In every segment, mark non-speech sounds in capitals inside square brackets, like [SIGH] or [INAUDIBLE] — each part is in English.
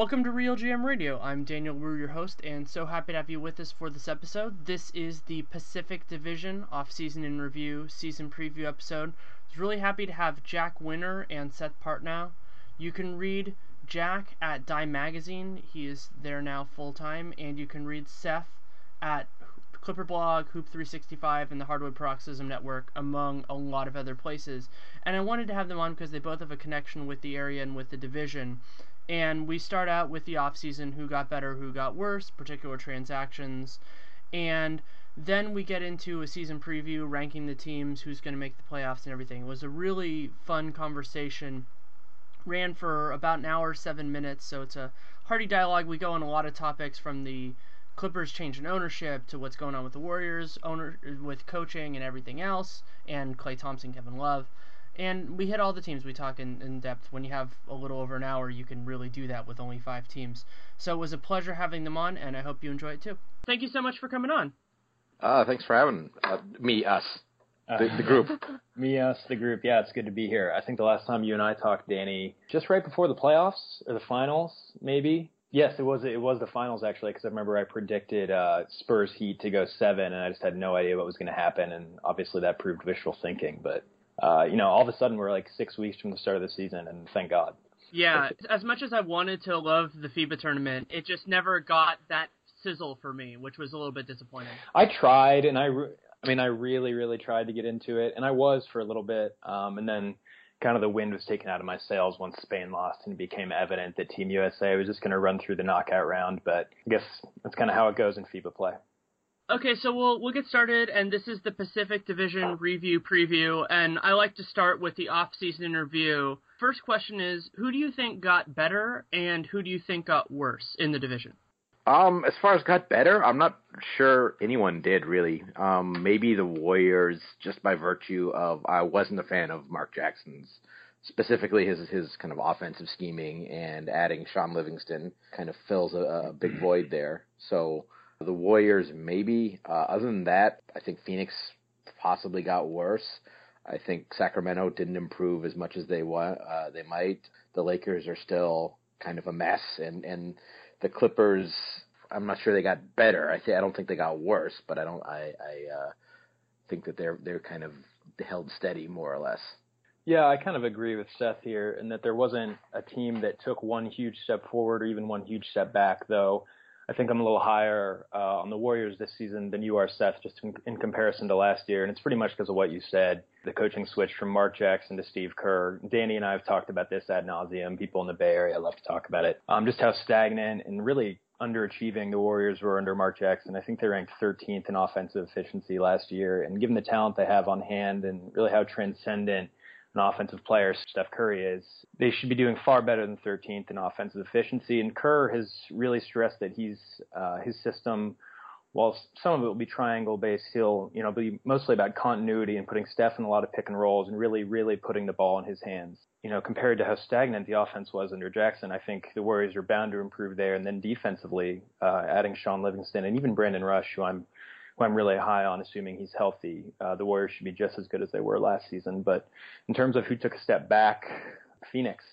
Welcome to Real GM Radio. I'm Daniel Wu, your host, and so happy to have you with us for this episode. This is the Pacific Division off-season in review, season preview episode. I was really happy to have Jack Winter and Seth Partnow. You can read Jack at Dime Magazine. He is there now full time, and you can read Seth at Clipper Blog, Hoop 365, and the Hardwood Paroxysm Network, among a lot of other places. And I wanted to have them on because they both have a connection with the area and with the division. And we start out with the offseason who got better, who got worse, particular transactions. And then we get into a season preview, ranking the teams, who's going to make the playoffs, and everything. It was a really fun conversation. Ran for about an hour, seven minutes, so it's a hearty dialogue. We go on a lot of topics from the Clippers change in ownership to what's going on with the Warriors, owner with coaching and everything else, and Klay Thompson, Kevin Love. And we hit all the teams we talk in, in depth. When you have a little over an hour, you can really do that with only five teams. So it was a pleasure having them on, and I hope you enjoy it too. Thank you so much for coming on. Uh, thanks for having uh, me, us, the, the group. [LAUGHS] Me, us, the group. Yeah, it's good to be here. I think the last time you and I talked, Danny, just right before the playoffs or the finals, maybe. Yes, it was. It was the finals actually, because I remember I predicted uh, Spurs Heat to go seven, and I just had no idea what was going to happen, and obviously that proved wishful thinking. But uh, you know, all of a sudden we're like six weeks from the start of the season, and thank God. Yeah, as much as I wanted to love the FIBA tournament, it just never got that sizzle for me, which was a little bit disappointing. I tried, and I, re- I mean, I really, really tried to get into it, and I was for a little bit, um, and then kind of the wind was taken out of my sails once Spain lost, and it became evident that Team USA was just going to run through the knockout round. But I guess that's kind of how it goes in FIBA play. Okay, so we'll we'll get started, and this is the Pacific Division review preview, and I like to start with the off-season interview. First question is, who do you think got better, and who do you think got worse in the division? Um, as far as got better, I'm not sure anyone did really. Um, maybe the Warriors, just by virtue of I wasn't a fan of Mark Jackson's, specifically his his kind of offensive scheming, and adding Shaun Livingston kind of fills a, a big void there. So the Warriors, maybe. Uh, other than that, I think Phoenix possibly got worse. I think Sacramento didn't improve as much as they want. Uh, they might. The Lakers are still kind of a mess, and and the Clippers. I'm not sure they got better. I th- I don't think they got worse, but I don't. I I uh, think that they're they're kind of held steady more or less. Yeah, I kind of agree with Seth here, in that there wasn't a team that took one huge step forward or even one huge step back, though. I think I'm a little higher uh, on the Warriors this season than you are, Seth, just in, in comparison to last year. And it's pretty much because of what you said. The coaching switch from Mark Jackson to Steve Kerr. Danny and I have talked about this ad nauseum. People in the Bay Area love to talk about it. Um, just how stagnant and really underachieving the Warriors were under Mark Jackson. I think they ranked 13th in offensive efficiency last year. And given the talent they have on hand and really how transcendent an offensive player Steph Curry is, they should be doing far better than 13th in offensive efficiency. And Kerr has really stressed that he's uh, his system, while some of it will be triangle based, he'll you know be mostly about continuity and putting Steph in a lot of pick and rolls and really really putting the ball in his hands. You know, compared to how stagnant the offense was under Jackson, I think the Warriors are bound to improve there. And then defensively, uh, adding Shaun Livingston and even Brandon Rush, who I'm who I'm really high on, assuming he's healthy. Uh, the Warriors should be just as good as they were last season. But in terms of who took a step back, Phoenix,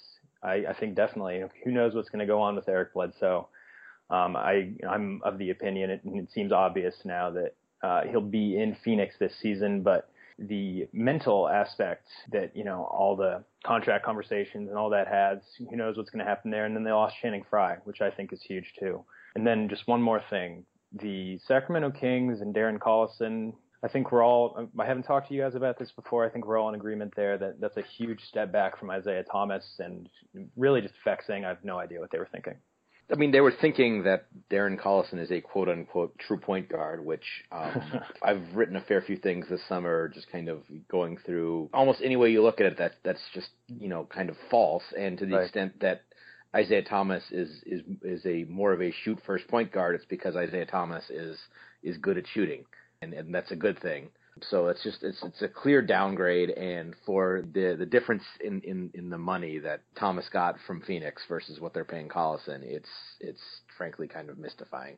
I, I think definitely. Who knows what's going to go on with Eric Bledsoe? Um, I, I'm of the opinion, it, and it seems obvious now that uh, he'll be in Phoenix this season, but the mental aspect that, you know, all the contract conversations and all that has. Who knows what's going to happen there? And then they lost Channing Frye, which I think is huge too. And then just one more thing. The Sacramento Kings and Darren Collison, I think we're all, I haven't talked to you guys about this before. I think we're all in agreement there that that's a huge step back from Isaiah Thomas and really just vexing. I have no idea what they were thinking. I mean, they were thinking that Darren Collison is a quote unquote true point guard, which um, [LAUGHS] I've written a fair few things this summer, just kind of going through almost any way you look at it. That that's just you know kind of false, and to the Right. extent that Isaiah Thomas is is is a more of a shoot first point guard, it's because Isaiah Thomas is is good at shooting, and and that's a good thing. So it's just it's it's a clear downgrade, and for the the difference in in in the money that Thomas got from Phoenix versus what they're paying Collison, it's it's frankly kind of mystifying.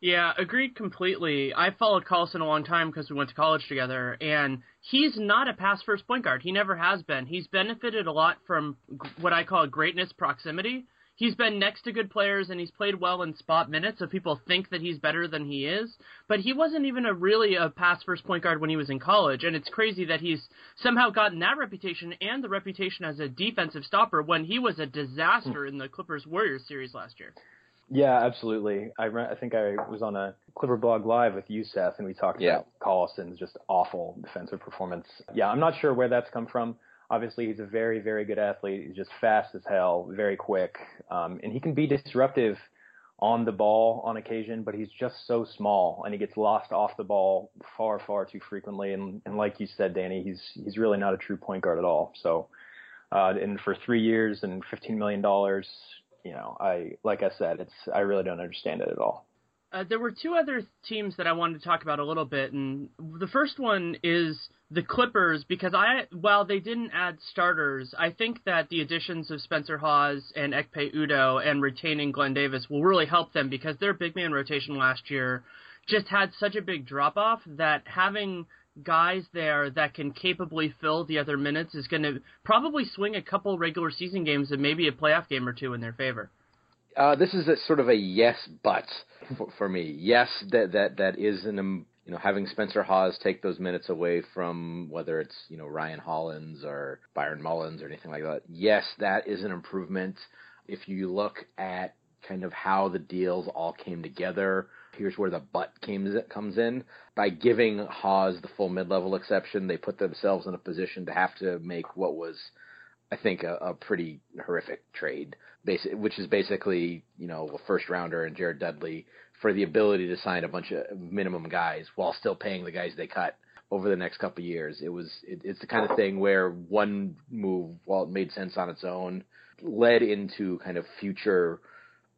Yeah, agreed completely. I followed Collison a long time because we went to college together, and he's not a pass first point guard. He never has been. He's benefited a lot from what I call greatness proximity. He's been next to good players and he's played well in spot minutes, so people think that he's better than he is. But he wasn't even a really a pass first point guard when he was in college, and it's crazy that he's somehow gotten that reputation and the reputation as a defensive stopper when he was a disaster hmm. in the Clippers Warriors series last year. Yeah, absolutely. I re- I think I was on a Clipper blog live with you, Seth, and we talked Yeah. about Collison's just awful defensive performance. Yeah, I'm not sure where that's come from. Obviously, he's a very, very good athlete. He's just fast as hell, very quick, um, and he can be disruptive on the ball on occasion, but he's just so small and he gets lost off the ball far, far too frequently. And, and like you said, Danny, he's he's really not a true point guard at all. So, uh, and for three years and fifteen million dollars, you know, I like I said, it's I really don't understand it at all. Uh, there were two other teams that I wanted to talk about a little bit, and the first one is the Clippers because I, while they didn't add starters, I think that the additions of Spencer Hawes and Ekpe Udoh and retaining Glen Davis will really help them because their big man rotation last year just had such a big drop off that having guys there that can capably fill the other minutes is going to probably swing a couple regular season games and maybe a playoff game or two in their favor. Uh, this is a sort of a yes, but for, for me, yes, that that that is an um, you know having Spencer Hawes take those minutes away from whether it's you know Ryan Hollins or Byron Mullens or anything like that. Yes, that is an improvement. If you look at kind of how the deals all came together, here's where the but came comes in. By giving Hawes the full mid-level exception, they put themselves in a position to have to make what was I think a, a pretty horrific trade, which is basically you know a first rounder and Jared Dudley for the ability to sign a bunch of minimum guys while still paying the guys they cut over the next couple of years. It was it, it's the kind of thing where one move, while it made sense on its own, led into kind of future.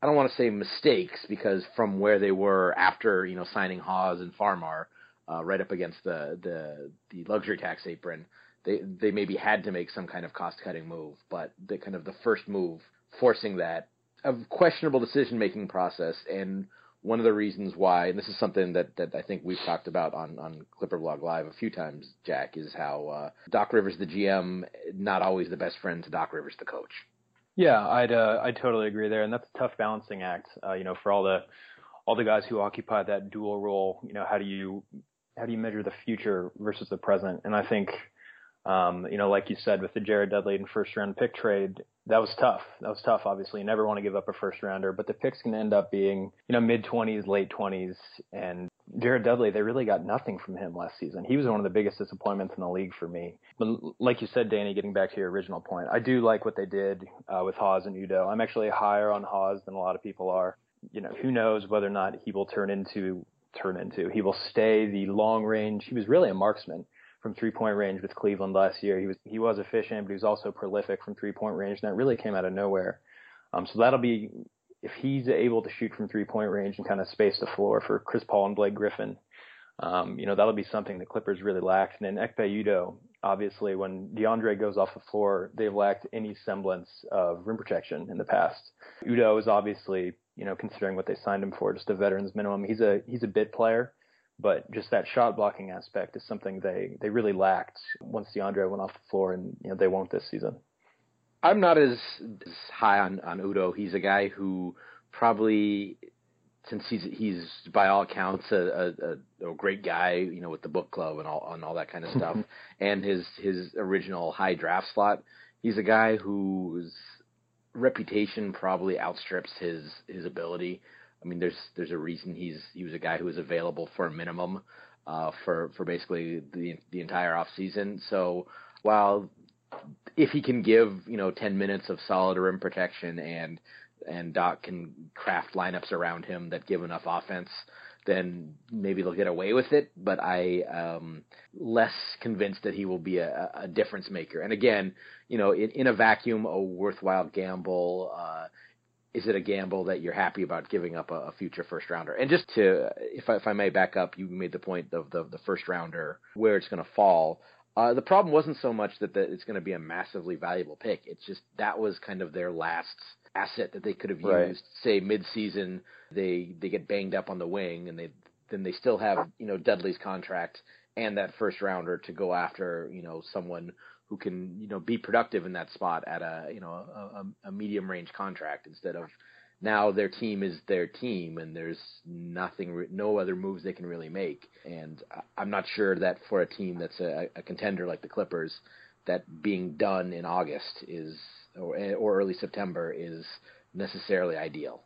I don't want to say mistakes because from where they were after you know signing Hawes and Farmar, uh, right up against the the the luxury tax apron they they maybe had to make some kind of cost cutting move, but the kind of the first move forcing that a questionable decision making process and one of the reasons why and this is something that, that I think we've talked about on, on Clipper Blog Live a few times, Jack, is how uh, Doc Rivers the GM not always the best friend to Doc Rivers the coach. Yeah, I'd uh, I'd totally agree there, and that's a tough balancing act. Uh, you know, for all the all the guys who occupy that dual role, you know, how do you how do you measure the future versus the present? And I think um, you know, like you said, with the Jared Dudley and first round pick trade, that was tough. That was tough. Obviously, you never want to give up a first rounder, but the picks can end up being, you know, mid twenties, late twenties, and Jared Dudley, they really got nothing from him last season. He was one of the biggest disappointments in the league for me. But like you said, Danny, getting back to your original point, I do like what they did uh, with Hawes and Udoh. I'm actually higher on Hawes than a lot of people are. You know, who knows whether or not he will turn into turn into. He will stay the long range. He was really a marksman from three point range with Cleveland last year. He was he was efficient, but he was also prolific from three point range, and that really came out of nowhere. Um, so that'll be if he's able to shoot from three point range and kind of space the floor for Chris Paul and Blake Griffin. Um, you know that'll be something the Clippers really lacked. And then Ekpe Udoh, obviously, when DeAndre goes off the floor, they've lacked any semblance of rim protection in the past. Udoh is obviously, you know, considering what they signed him for, just a veteran's minimum. He's a he's a bit player but just that shot blocking aspect is something they they really lacked once DeAndre went off the floor, and you know they won't this season. I'm not as, as high on on Udoh. He's a guy who probably since he's he's by all accounts a, a, a great guy, you know, with the book club and all and all that kind of stuff, [LAUGHS] and his his original high draft slot, he's a guy whose reputation probably outstrips his his ability. I mean, there's there's a reason he's he was a guy who was available for a minimum uh, for for basically the the entire off season. So while if he can give you know 10 minutes of solid rim protection and and Doc can craft lineups around him that give enough offense, then maybe they'll get away with it. But I um less convinced that he will be a, a difference maker. And again, you know, in, in a vacuum, a worthwhile gamble. Uh, is it a gamble that you're happy about giving up a, a future first rounder? And just to, if I, if I may back up, you made the point of the the first rounder where it's going to fall. Uh, the problem wasn't so much that the, it's going to be a massively valuable pick. It's just that was kind of their last asset that they could have used, right. say mid-season. They they get banged up on the wing, and they then they still have you know Dudley's contract and that first rounder to go after you know someone who can you know be productive in that spot at a you know a, a a medium range contract instead of now their team is their team and there's nothing no other moves they can really make and I'm not sure that for a team that's a, a contender like the Clippers that being done in August is or, or early September is necessarily ideal.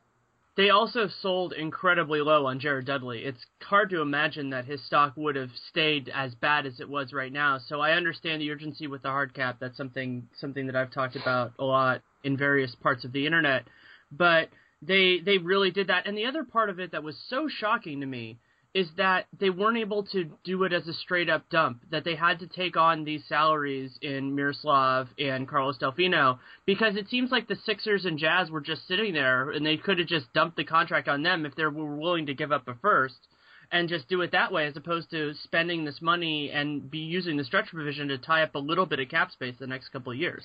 They also sold incredibly low on Jared Dudley. It's hard to imagine that his stock would have stayed as bad as it was right now. So I understand the urgency with the hard cap. That's something something that I've talked about a lot in various parts of the internet. But they they really did that. And the other part of it that was so shocking to me is that they weren't able to do it as a straight up dump, that they had to take on these salaries in Miroslav and Carlos Delfino because it seems like the Sixers and Jazz were just sitting there and they could have just dumped the contract on them if they were willing to give up a first and just do it that way as opposed to spending this money and be using the stretch provision to tie up a little bit of cap space the next couple of years.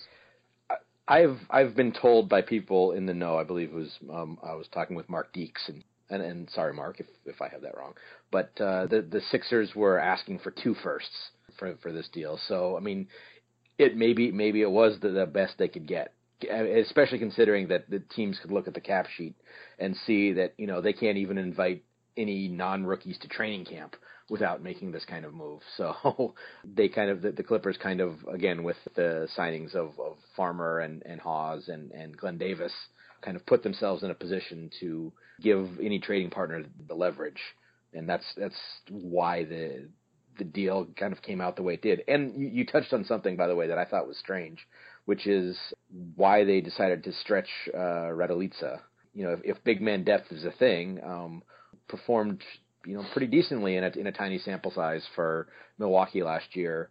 I've I've been told by people in the know. I believe it was um, I was talking with Mark Deeks, and and, and sorry, Mark, if if I have that wrong, but uh, the the Sixers were asking for two firsts for for this deal. So I mean, it maybe maybe it was the, the best they could get, especially considering that the teams could look at the cap sheet and see that you know they can't even invite any non rookies to training camp without making this kind of move. So [LAUGHS] they kind of the, the Clippers kind of again with the signings of, of Farmar and and Hawes and and Glen Davis kind of put themselves in a position to give any trading partner the leverage, and that's that's why the the deal kind of came out the way it did. And you, you touched on something, by the way, that I thought was strange, which is why they decided to stretch uh, Raduljica. You know, if, if big man depth is a thing, um, performed you know pretty decently in a in a tiny sample size for Milwaukee last year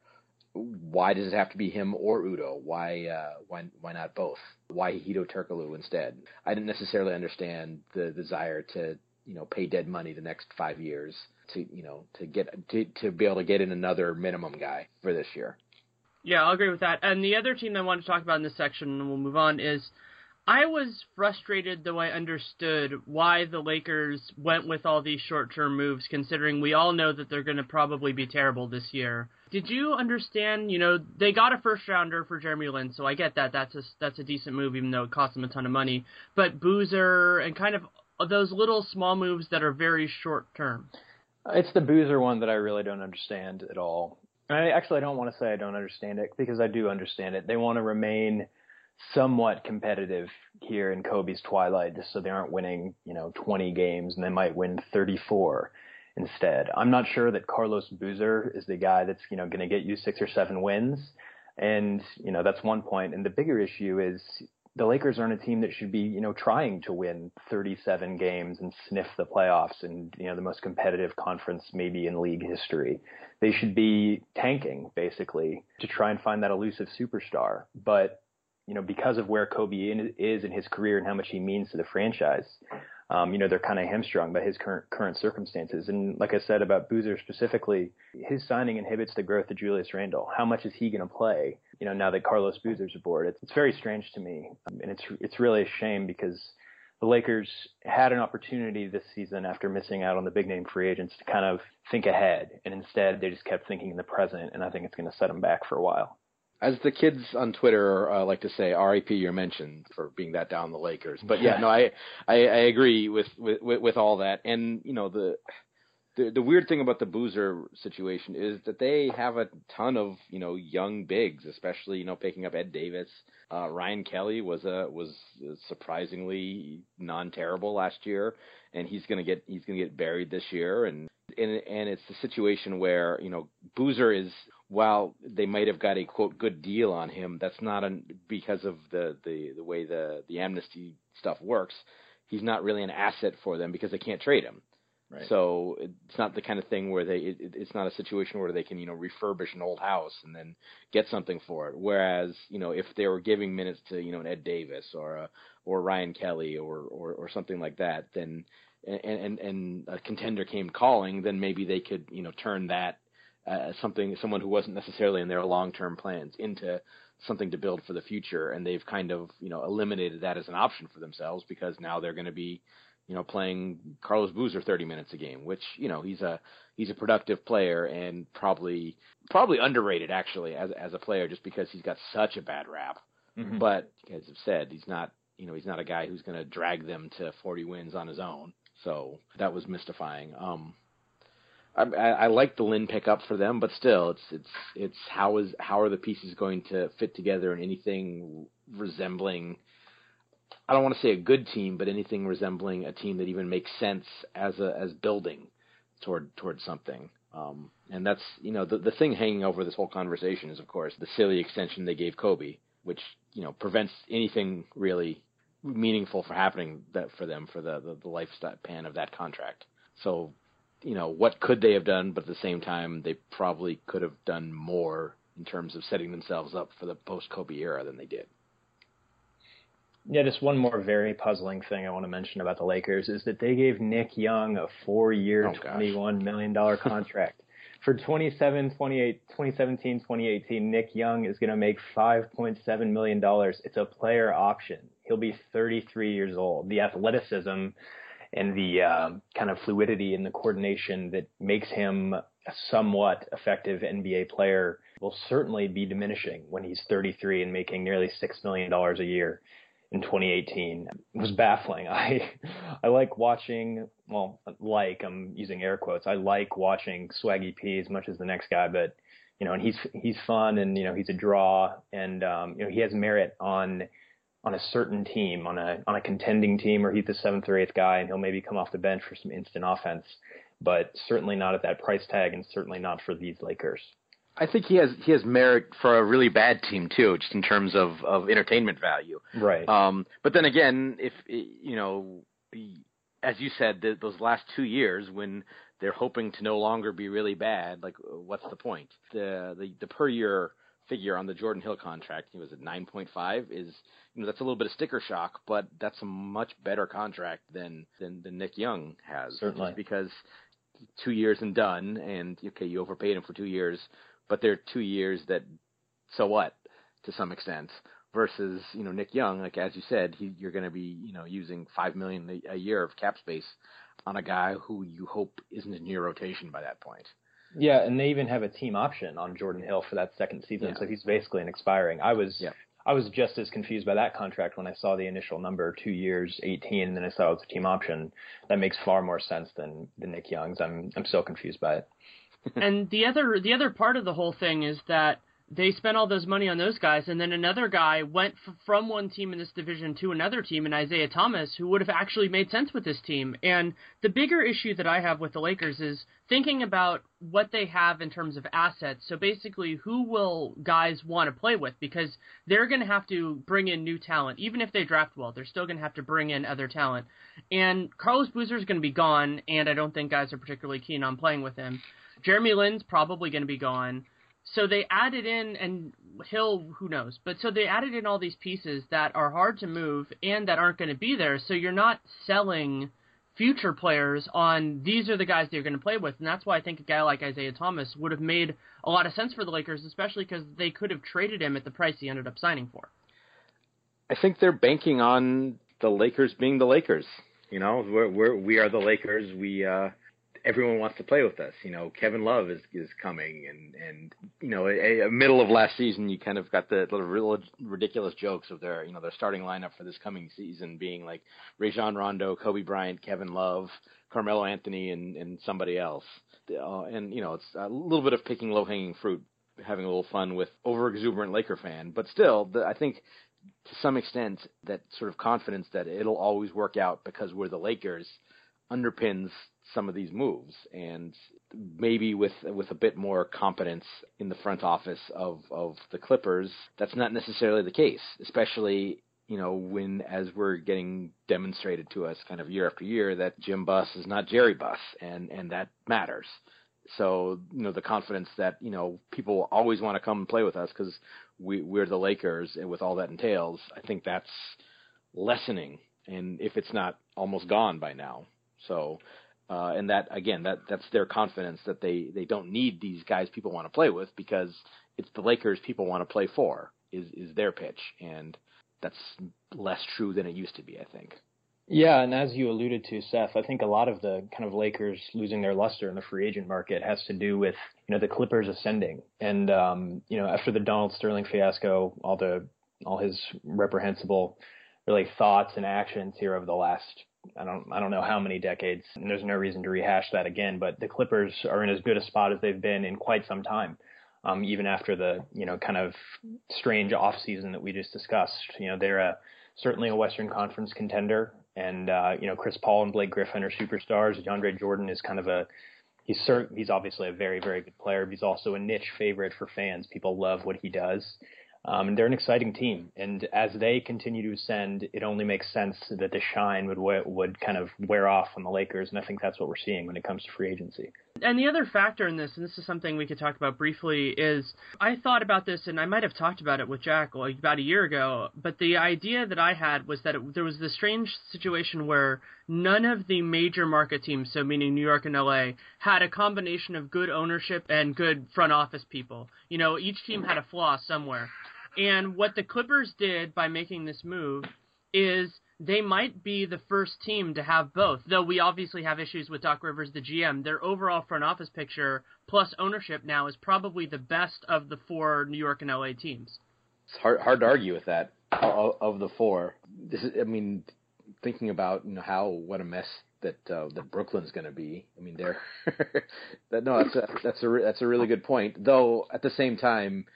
why does it have to be him or Udoh? Why uh, why why not both? Why Hedo Turkoglu instead? I didn't necessarily understand the desire to you know pay dead money the next five years to you know to get to to be able to get in another minimum guy for this year. Yeah, I'll agree with that. And the other team I want to talk about in this section, and we'll move on, is I was frustrated though I understood why the Lakers went with all these short term moves, considering we all know that they're going to probably be terrible this year. Did you understand? You know, they got a first rounder for Jeremy Lin, so I get that. That's a that's a decent move, even though it cost them a ton of money. But Boozer and kind of those little small moves that are very short term. It's the Boozer one that I really don't understand at all. I actually I don't want to say I don't understand it because I do understand it. They want to remain somewhat competitive here in Kobe's twilight, just so they aren't winning, you know, 20 games and they might win 34 instead. I'm not sure that Carlos Boozer is the guy that's, you know, going to get you six or seven wins. And, you know, that's one point. And the bigger issue is the Lakers aren't a team that should be, you know, trying to win 37 games and sniff the playoffs and, you know, the most competitive conference maybe in league history. They should be tanking basically to try and find that elusive superstar. But you know, because of where Kobe is in his career and how much he means to the franchise, um, you know, they're kind of hamstrung by his current current circumstances. And like I said about Boozer specifically, his signing inhibits the growth of Julius Randle. How much is he going to play? You know, now that Carlos Boozer's aboard, it's, it's very strange to me, um, and it's it's really a shame because the Lakers had an opportunity this season after missing out on the big name free agents to kind of think ahead, and instead they just kept thinking in the present, and I think it's going to set them back for a while. As the kids on Twitter uh, like to say, "R.I.P. You're mentioned for being that down the Lakers." But yeah, no, I I, I agree with, with with all that, and you know the. The, the weird thing about the Boozer situation is that they have a ton of you know young bigs, especially you know picking up Ed Davis. Uh, Ryan Kelly was a was surprisingly non terrible last year, and he's gonna get he's gonna get buried this year, and and and it's the situation where you know Boozer is while they might have got a quote good deal on him, that's not an, because of the, the the way the the amnesty stuff works. He's not really an asset for them because they can't trade him. Right. So it's not the kind of thing where they it, it's not a situation where they can you know refurbish an old house and then get something for it. Whereas you know if they were giving minutes to you know an Ed Davis or a, or Ryan Kelly or, or or something like that, then and and and a contender came calling, then maybe they could you know turn that uh, something someone who wasn't necessarily in their long term plans into something to build for the future, and they've kind of you know eliminated that as an option for themselves because now they're going to be you know playing Carlos Boozer 30 minutes a game, which you know he's a he's a productive player and probably probably underrated actually as as a player just because he's got such a bad rap. Mm-hmm. But as I've said, he's not you know he's not a guy who's going to drag them to 40 wins on his own. So that was mystifying. Um, I, I like the Lin pickup for them, but still, it's it's it's how is how are the pieces going to fit together in anything resembling I don't want to say a good team, but anything resembling a team that even makes sense as a as building toward toward something. Um, and that's you know the the thing hanging over this whole conversation is of course the silly extension they gave Kobe, which you know prevents anything really meaningful for happening that for them for the the, the lifespan of that contract. So you know, what could they have done? But at the same time, they probably could have done more in terms of setting themselves up for the post Kobe era than they did. Yeah, just one more very puzzling thing I want to mention about the Lakers is that they gave Nick Young a four-year, oh, $21 million contract. [LAUGHS] For 27, 28, 2017, 2018, Nick Young is going to make $5.7 million. It's a player option. He'll be 33 years old. The athleticism and the uh, kind of fluidity and the coordination that makes him a somewhat effective NBA player will certainly be diminishing when he's 33 and making nearly six million dollars a year in 2018. It was baffling. [LAUGHS] I I like watching. Well, like I'm using air quotes. I like watching Swaggy P as much as the next guy, but you know, and he's he's fun and you know he's a draw and um, you know he has merit on on a certain team, on a on a contending team, or he's the seventh or eighth guy, and he'll maybe come off the bench for some instant offense, but certainly not at that price tag, and certainly not for these Lakers. I think he has he has merit for a really bad team too, just in terms of of entertainment value. Right. Um, but then again, if you know, as you said, the, those last two years when they're hoping to no longer be really bad, like what's the point? The the, the per year figure on the Jordan Hill contract, he was at 9.5 is you know that's a little bit of sticker shock, but that's a much better contract than than, than Nick Young has. Certainly, because two years and done, and okay, you overpaid him for two years, but they're two years that so what to some extent. Versus you know Nick Young, like as you said, he, you're going to be you know using five million a, a year of cap space on a guy who you hope isn't in your rotation by that point. Yeah, and they even have a team option on Jordan Hill for that second season, yeah. so he's basically an expiring. I was yeah. I was just as confused by that contract when I saw the initial number, two years, eighteen, and then I saw it was a team option. That makes far more sense than the Nick Young's. I'm I'm so confused by it. and the other the other part of the whole thing is that they spent all those money on those guys, and then another guy went f- from one team in this division to another team in Isaiah Thomas, who would have actually made sense with this team. And the bigger issue that I have with the Lakers is thinking about what they have in terms of assets. So basically, who will guys want to play with? Because they're going to have to bring in new talent. Even if they draft well, they're still going to have to bring in other talent. And Carlos Boozer is going to be gone, and I don't think guys are particularly keen on playing with him. Jeremy Lin's probably going to be gone. So they added in, and Hill, who knows? But so they added in all these pieces that are hard to move and that aren't going to be there. So you're not selling future players on these are the guys they're going to play with, and that's why I think a guy like Isaiah Thomas would have made a lot of sense for the Lakers, especially because they could have traded him at the price he ended up signing for. I think they're banking on the Lakers being the Lakers. You know, we're, we're we are the Lakers. We uh, everyone wants to play with us. You know, Kevin Love is is coming, and and you know, a, a middle of last season, you kind of got the little real ridiculous jokes of their you know their starting lineup for this coming season being like Rajon Rondo, Kobe Bryant, Kevin Love, Carmelo Anthony, and and somebody else. Uh, and you know, it's a little bit of picking low hanging fruit, having a little fun with over exuberant Laker fan, but still, the, I think to some extent that sort of confidence that it'll always work out because we're the Lakers underpins some of these moves and maybe with with a bit more competence in the front office of of the Clippers that's not necessarily the case especially you know when as we're getting demonstrated to us kind of year after year that Jim Buss is not Jerry Buss and and that matters. So you know the confidence that you know people always want to come and play with us because we we're the Lakers and with all that entails I think that's lessening. And if it's not almost gone by now so, uh, and that again, that that's their confidence that they they don't need these guys people want to play with because it's the Lakers people want to play for is is their pitch, and that's less true than it used to be, I think. Yeah, and as you alluded to, Seth, I think a lot of the kind of Lakers losing their luster in the free agent market has to do with you know the Clippers ascending, and um, you know after the Donald Sterling fiasco, all the all his reprehensible really thoughts and actions here over the last I don't I don't know how many decades, and there's no reason to rehash that again. But the Clippers are in as good a spot as they've been in quite some time, um, even after the you know kind of strange off season that we just discussed. You know they're a, certainly a Western Conference contender, and uh, you know Chris Paul and Blake Griffin are superstars. DeAndre Jordan is kind of a he's cert- he's obviously a very very good player, but he's also a niche favorite for fans. People love what he does. Um, and they're an exciting team, and as they continue to ascend, it only makes sense that the shine would would kind of wear off on the Lakers, and I think that's what we're seeing when it comes to free agency. And the other factor in this, and this is something we could talk about briefly, is I thought about this, and I might have talked about it with Jack like about a year ago. But the idea that I had was that it, there was this strange situation where none of the major market teams, so meaning New York and LA, had a combination of good ownership and good front office people. You know, each team had a flaw somewhere. And what the Clippers did by making this move is they might be the first team to have both. Though we obviously have issues with Doc Rivers, the GM, their overall front office picture plus ownership now is probably the best of the four New York and LA teams. It's hard hard to argue with that of, the four. This is, I mean, thinking about you know how what a mess that uh, that Brooklyn's going to be. I mean, they're [LAUGHS] that no, that's a, that's a that's a really good point. Though at the same time,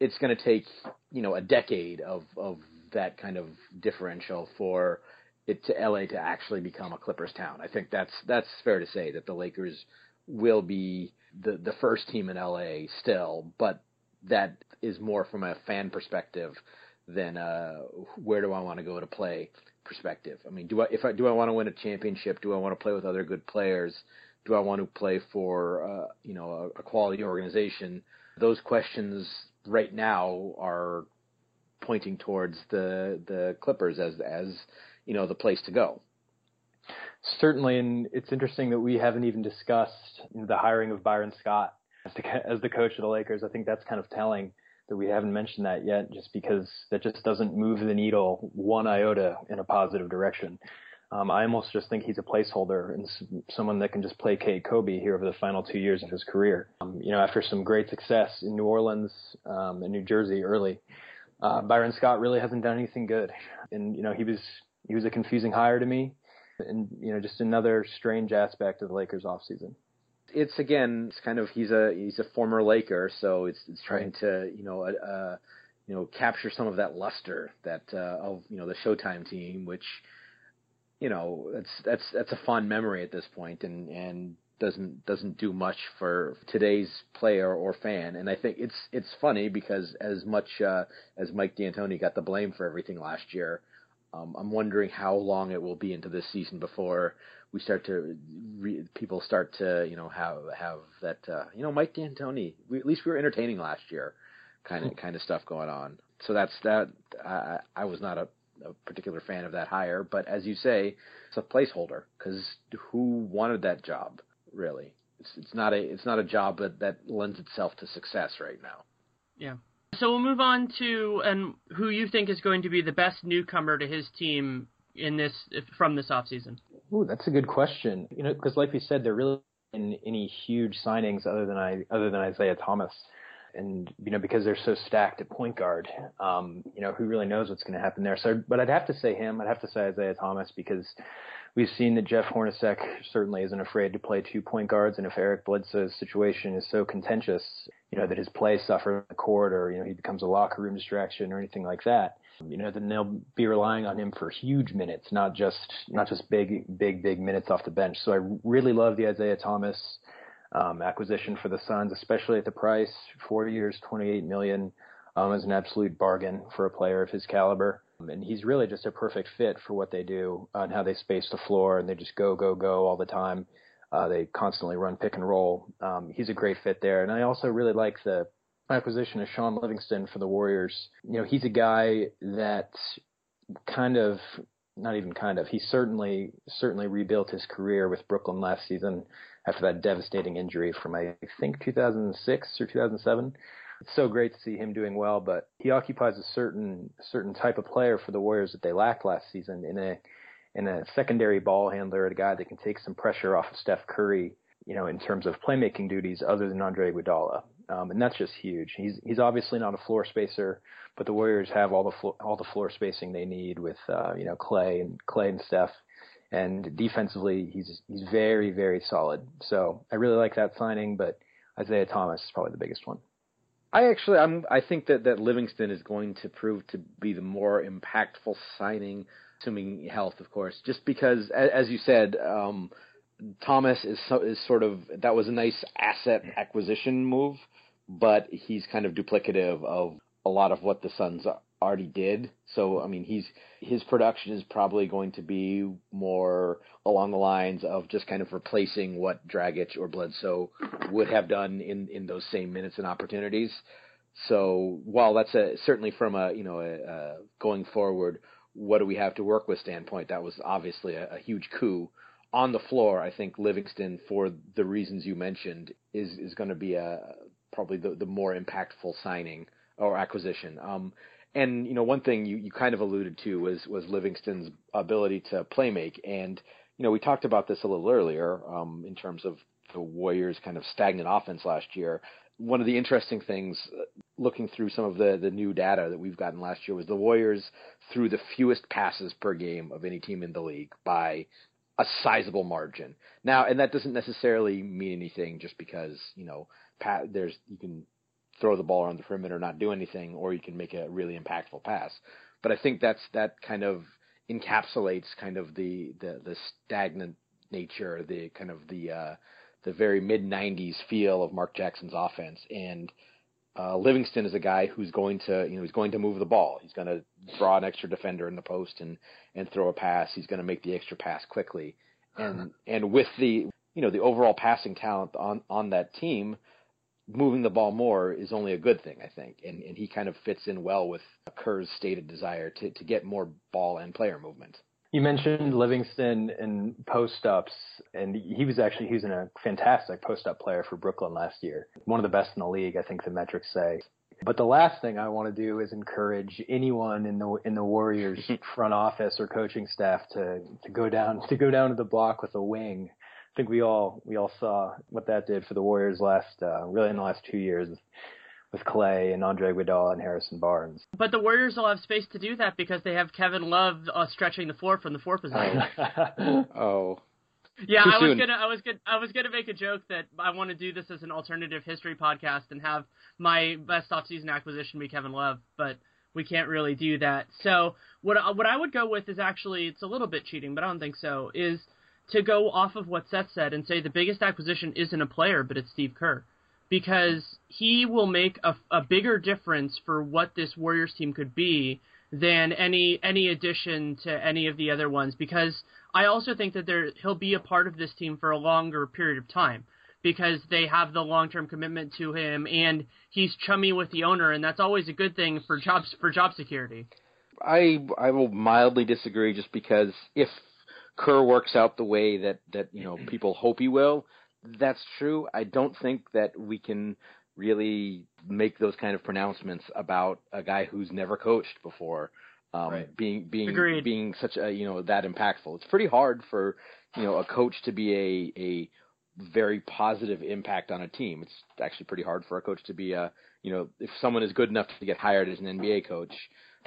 it's going to take you know a decade of of that kind of differential for it to LA to actually become a Clippers town. I think that's that's fair to say that the Lakers will be the the first team in LA still, but that is more from a fan perspective than uh where do I want to go to play perspective. I mean, do I if I do I want to win a championship? Do I want to play with other good players? Do I want to play for uh, you know a, a quality organization? Those questions right now are pointing towards the the Clippers as as you know the place to go. Certainly, and it's interesting that we haven't even discussed the hiring of Byron Scott as the, as the coach of the Lakers. I think that's kind of telling that we haven't mentioned that yet, just because that just doesn't move the needle one iota in a positive direction. Um, I almost just think he's a placeholder and someone that can just placate Kobe here over the final two years of his career. Um, you know, after some great success in New Orleans um, and New Jersey early, uh, Byron Scott really hasn't done anything good. [LAUGHS] And you know, he was he was a confusing hire to me, and you know, just another strange aspect of the Lakers offseason. It's again, it's kind of he's a he's a former Laker, so it's it's trying to you know uh, uh you know capture some of that luster that uh, of you know the Showtime team, which you know that's that's that's a fond memory at this point, and and doesn't doesn't do much for today's player or fan. And I think it's it's funny because as much uh, as Mike D'Antoni got the blame for everything last year, um, I'm wondering how long it will be into this season before we start to re- people start to you know have have that uh, you know Mike D'Antoni. We, at least we were entertaining last year, kind of kind of stuff going on. So that's that. I, I was not a a particular fan of that hire, but as you say, it's a placeholder because who wanted that job really? It's it's not a it's not a job that that lends itself to success right now. Yeah. So we'll move on to and who you think is going to be the best newcomer to his team in this from this offseason. Ooh, that's a good question. You know, because like we said, there really in any huge signings other than I other than Isaiah Thomas. And you know because they're so stacked at point guard, um, you know who really knows what's going to happen there. So, but I'd have to say him. I'd have to say Isaiah Thomas because we've seen that Jeff Hornacek certainly isn't afraid to play two point guards, and if Eric Bledsoe's situation is so contentious, you know that his play suffers the court, or you know he becomes a locker room distraction or anything like that, you know then they'll be relying on him for huge minutes, not just not just big big big minutes off the bench. So I really love the Isaiah Thomas um, acquisition for the Suns, especially at the price, four years, 28 million, um, is an absolute bargain for a player of his caliber. And he's really just a perfect fit for what they do and how they space the floor and they just go, go, go all the time. Uh, they constantly run pick and roll. Um, he's a great fit there. And I also really like the acquisition of Shaun Livingston for the Warriors. You know, he's a guy that kind of not even kind of he certainly certainly rebuilt his career with Brooklyn last season after that devastating injury from I think 2006 or 2007. It's so great to see him doing well, but he occupies a certain certain type of player for the Warriors that they lacked last season in a in a secondary ball handler, a guy that can take some pressure off of Steph Curry, you know, in terms of playmaking duties other than Andre Iguodala. Um, and that's just huge. He's he's obviously not a floor spacer, but the Warriors have all the flo- all the floor spacing they need with uh, you know Klay and Klay and Steph and defensively he's he's very very solid. So I really like that signing, but Isaiah Thomas is probably the biggest one. I actually I'm I think that that Livingston is going to prove to be the more impactful signing, assuming health, of course. Just because, as you said, um, Thomas is so, is sort of that was a nice asset acquisition move, but he's kind of duplicative of a lot of what the Suns already did. So I mean, he's his production is probably going to be more along the lines of just kind of replacing what Dragic or Bledsoe would have done in in those same minutes and opportunities. So while that's a certainly from a you know a, a going forward, what do we have to work with standpoint, that was obviously a, a huge coup on the floor. I think Livingston, for the reasons you mentioned, is is going to be a probably the, the more impactful signing or acquisition. Um, and you know, one thing you, you kind of alluded to was was Livingston's ability to play make, and you know, we talked about this a little earlier um, in terms of the Warriors' kind of stagnant offense last year. One of the interesting things, uh, looking through some of the the new data that we've gotten last year, was the Warriors threw the fewest passes per game of any team in the league by a sizable margin. Now, and that doesn't necessarily mean anything just because you know pat, there's you can throw the ball around the perimeter, not do anything, or you can make a really impactful pass. But I think that's that kind of encapsulates kind of the the, the stagnant nature, the kind of the uh, the very mid '90s feel of Mark Jackson's offense. And uh, Livingston is a guy who's going to you know he's going to move the ball. He's going to draw an extra defender in the post and and throw a pass. He's going to make the extra pass quickly. And and with the you know the overall passing talent on on that team moving the ball more is only a good thing, I think. And, and he kind of fits in well with Kerr's stated desire to, to get more ball and player movement. You mentioned Livingston and post ups, and he was actually he was a fantastic post up player for Brooklyn last year. One of the best in the league, I think the metrics say. But the last thing I want to do is encourage anyone in the in the Warriors [LAUGHS] front office or coaching staff to to go down to go down to the block with a wing think we all we all saw what that did for the Warriors last uh, really in the last two years with Klay and Andre Iguodala and Harrison Barnes. But the Warriors will have space to do that because they have Kevin Love uh, stretching the floor from the four position. [LAUGHS] oh. Yeah, Too I was gonna, I was gonna, I was gonna make a joke that I want to do this as an alternative history podcast and have my best offseason acquisition be Kevin Love, but we can't really do that. So what, what I would go with is actually, it's a little bit cheating, but I don't think so. Is to go off of what Seth said and say the biggest acquisition isn't a player, but it's Steve Kerr. Because he will make a, a bigger difference for what this Warriors team could be than any any addition to any of the other ones. Because I also think that there he'll be a part of this team for a longer period of time because they have the long term commitment to him and he's chummy with the owner and that's always a good thing for jobs for job security. I I will mildly disagree just because if Kerr works out the way that that you know [CLEARS THROAT] people hope he will, that's true. I don't think that we can really make those kind of pronouncements about a guy who's never coached before. Um, Right. being being Agreed. being such a you know that impactful. It's pretty hard for you know a coach to be a a very positive impact on a team. It's actually pretty hard for a coach to be a, you know, if someone is good enough to get hired as an NBA coach,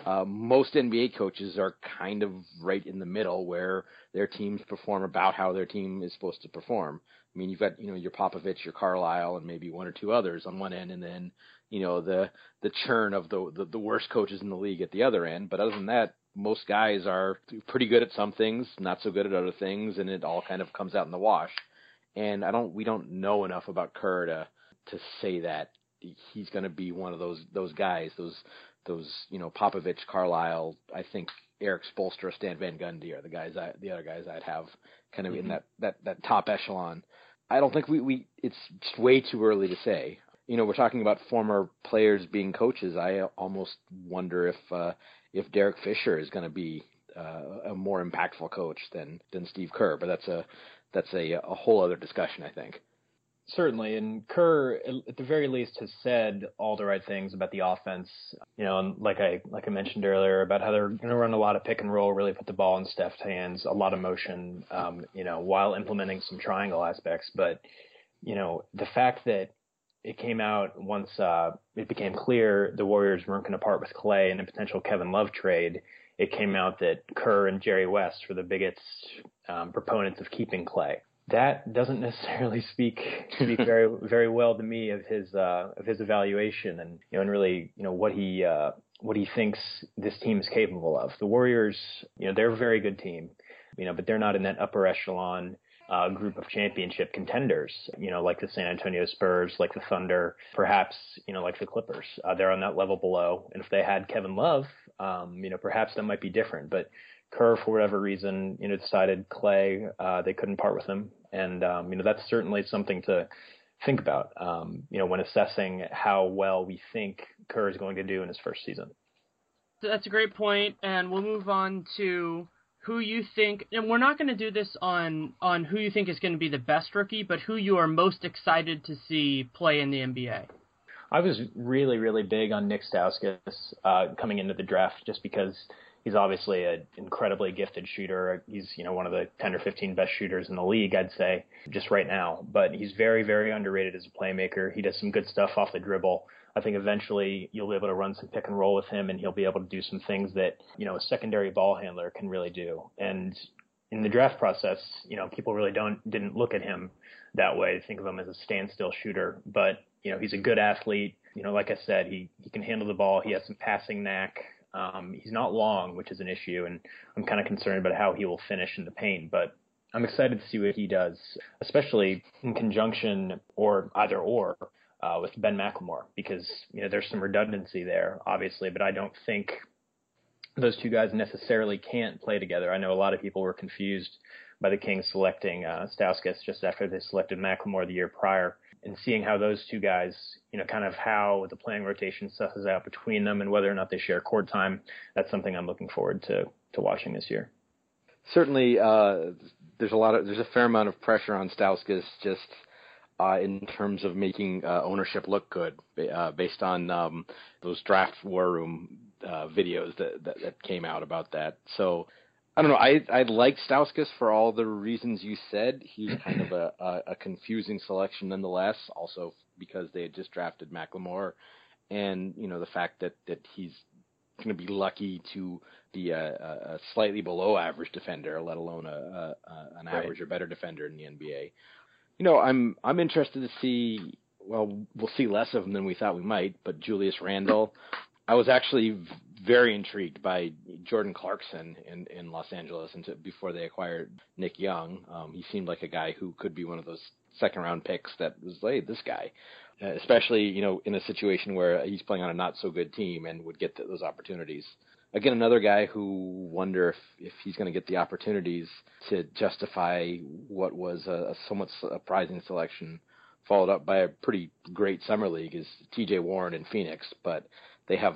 uh, most NBA coaches are kind of right in the middle where their teams perform about how their team is supposed to perform. I mean, you've got you know your Popovich, your Carlisle, and maybe one or two others on one end, and then you know the the churn of the, the the worst coaches in the league at the other end. But other than that, most guys are pretty good at some things, not so good at other things, and it all kind of comes out in the wash. And I don't we don't know enough about Kerr to to say that he's going to be one of those those guys, those those you know Popovich, Carlisle. I think Erik Spoelstra, Stan Van Gundy are the guys I, the other guys I'd have kind of mm-hmm. in that that that top echelon. I don't think we we it's just way too early to say. You know, we're talking about former players being coaches. I almost wonder if uh, if Derek Fisher is going to be uh, a more impactful coach than than Steve Kerr. But that's a that's a a whole other discussion, I think. Certainly, and Kerr, at the very least, has said all the right things about the offense. You know, and like I like I mentioned earlier about how they're going to run a lot of pick and roll, really put the ball in Steph's hands, a lot of motion. Um, you know, while implementing some triangle aspects. But you know, the fact that it came out once uh, it became clear the Warriors weren't going to part with Klay in a potential Kevin Love trade. It came out that Kerr and Jerry West were the biggest um, proponents of keeping Klay that doesn't necessarily speak speak very [LAUGHS] very well to me of his uh, of his evaluation and you know and really you know what he uh, what he thinks this team is capable of. The Warriors, you know, they're a very good team, you know, but they're not in that upper echelon uh, group of championship contenders, you know, like the San Antonio Spurs, like the Thunder, perhaps, you know, like the Clippers. Uh, they're on that level below. And if they had Kevin Love, um, you know, perhaps that might be different. But Kerr, for whatever reason, you know, decided Klay, uh, they couldn't part with him. And, um, you know, that's certainly something to think about, um, you know, when assessing how well we think Kerr is going to do in his first season. That's a great point, and we'll move on to who you think and we're not going to do this on on who you think is going to be the best rookie but who you are most excited to see play in the NBA I was really really big on Nick Stauskas uh, coming into the draft just because he's obviously an incredibly gifted shooter. He's, you know, one of the 10 or 15 best shooters in the league, I'd say, just right now. But he's very, very underrated as a playmaker. He does some good stuff off the dribble. I think eventually you'll be able to run some pick and roll with him and he'll be able to do some things that, you know, a secondary ball handler can really do. And in the draft process, you know, people really don't didn't look at him that way. Think of him as a standstill shooter, but you know, he's a good athlete. You know, like I said, he he can handle the ball. He has some passing knack. Um, he's not long, which is an issue, and I'm kind of concerned about how he will finish in the paint. But I'm excited to see what he does, especially in conjunction or either or uh, with Ben McLemore, because you know there's some redundancy there, obviously, but I don't think those two guys necessarily can't play together. I know a lot of people were confused by the Kings selecting uh, Stauskas just after they selected McLemore the year prior and seeing how those two guys, you know, kind of how the playing rotation susses out between them and whether or not they share court time. That's something I'm looking forward to to watching this year. Certainly, uh, there's a lot of there's a fair amount of pressure on Stauskas just uh, in terms of making uh, ownership look good, uh, based on um, those draft war room uh, videos that, that that came out about that. So I don't know. I I like Stauskas for all the reasons you said. He's kind of a, a, a confusing selection nonetheless. Also because they had just drafted McLemore, and you know the fact that that he's going to be lucky to be a, a slightly below average defender, let alone a, a an average right. or better defender in the NBA. You know, I'm I'm interested to see. Well, we'll see less of him than we thought we might, but Julius Randle. I was actually very intrigued by Jordan Clarkson in, in Los Angeles until before they acquired Nick Young. Um, he seemed like a guy who could be one of those second round picks that was, hey, this guy, uh, especially you know in a situation where he's playing on a not so good team and would get those opportunities. Again, another guy who wonder if if he's going to get the opportunities to justify what was a, a somewhat surprising selection, followed up by a pretty great summer league is T.J. Warren in Phoenix, but they have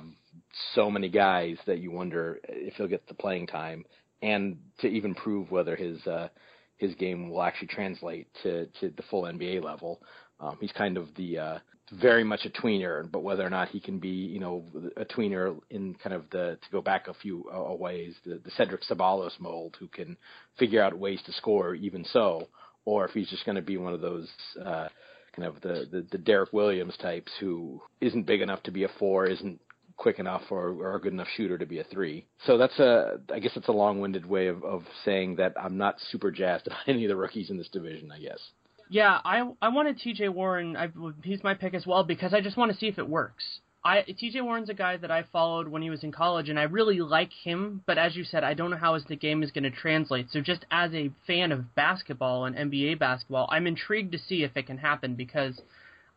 so many guys that you wonder if he'll get the playing time and to even prove whether his uh, his game will actually translate to, to the full NBA level. Um, he's kind of the uh, very much a tweener, but whether or not he can be, you know, a tweener in kind of the to go back a few uh, ways, the, the Cedric Ceballos mold, who can figure out ways to score even so, or if he's just going to be one of those uh, kind of the, the the Derrick Williams types who isn't big enough to be a four, isn't quick enough or, or a good enough shooter to be a three. So that's a, I guess it's a long-winded way of, of saying that I'm not super jazzed [LAUGHS] about any of the rookies in this division. I guess. Yeah, I I wanted T.J. Warren. I, he's my pick as well because I just want to see if it works. I T.J. Warren's a guy that I followed when he was in college, and I really like him. But as you said, I don't know how the game is going to translate. So just as a fan of basketball and NBA basketball, I'm intrigued to see if it can happen because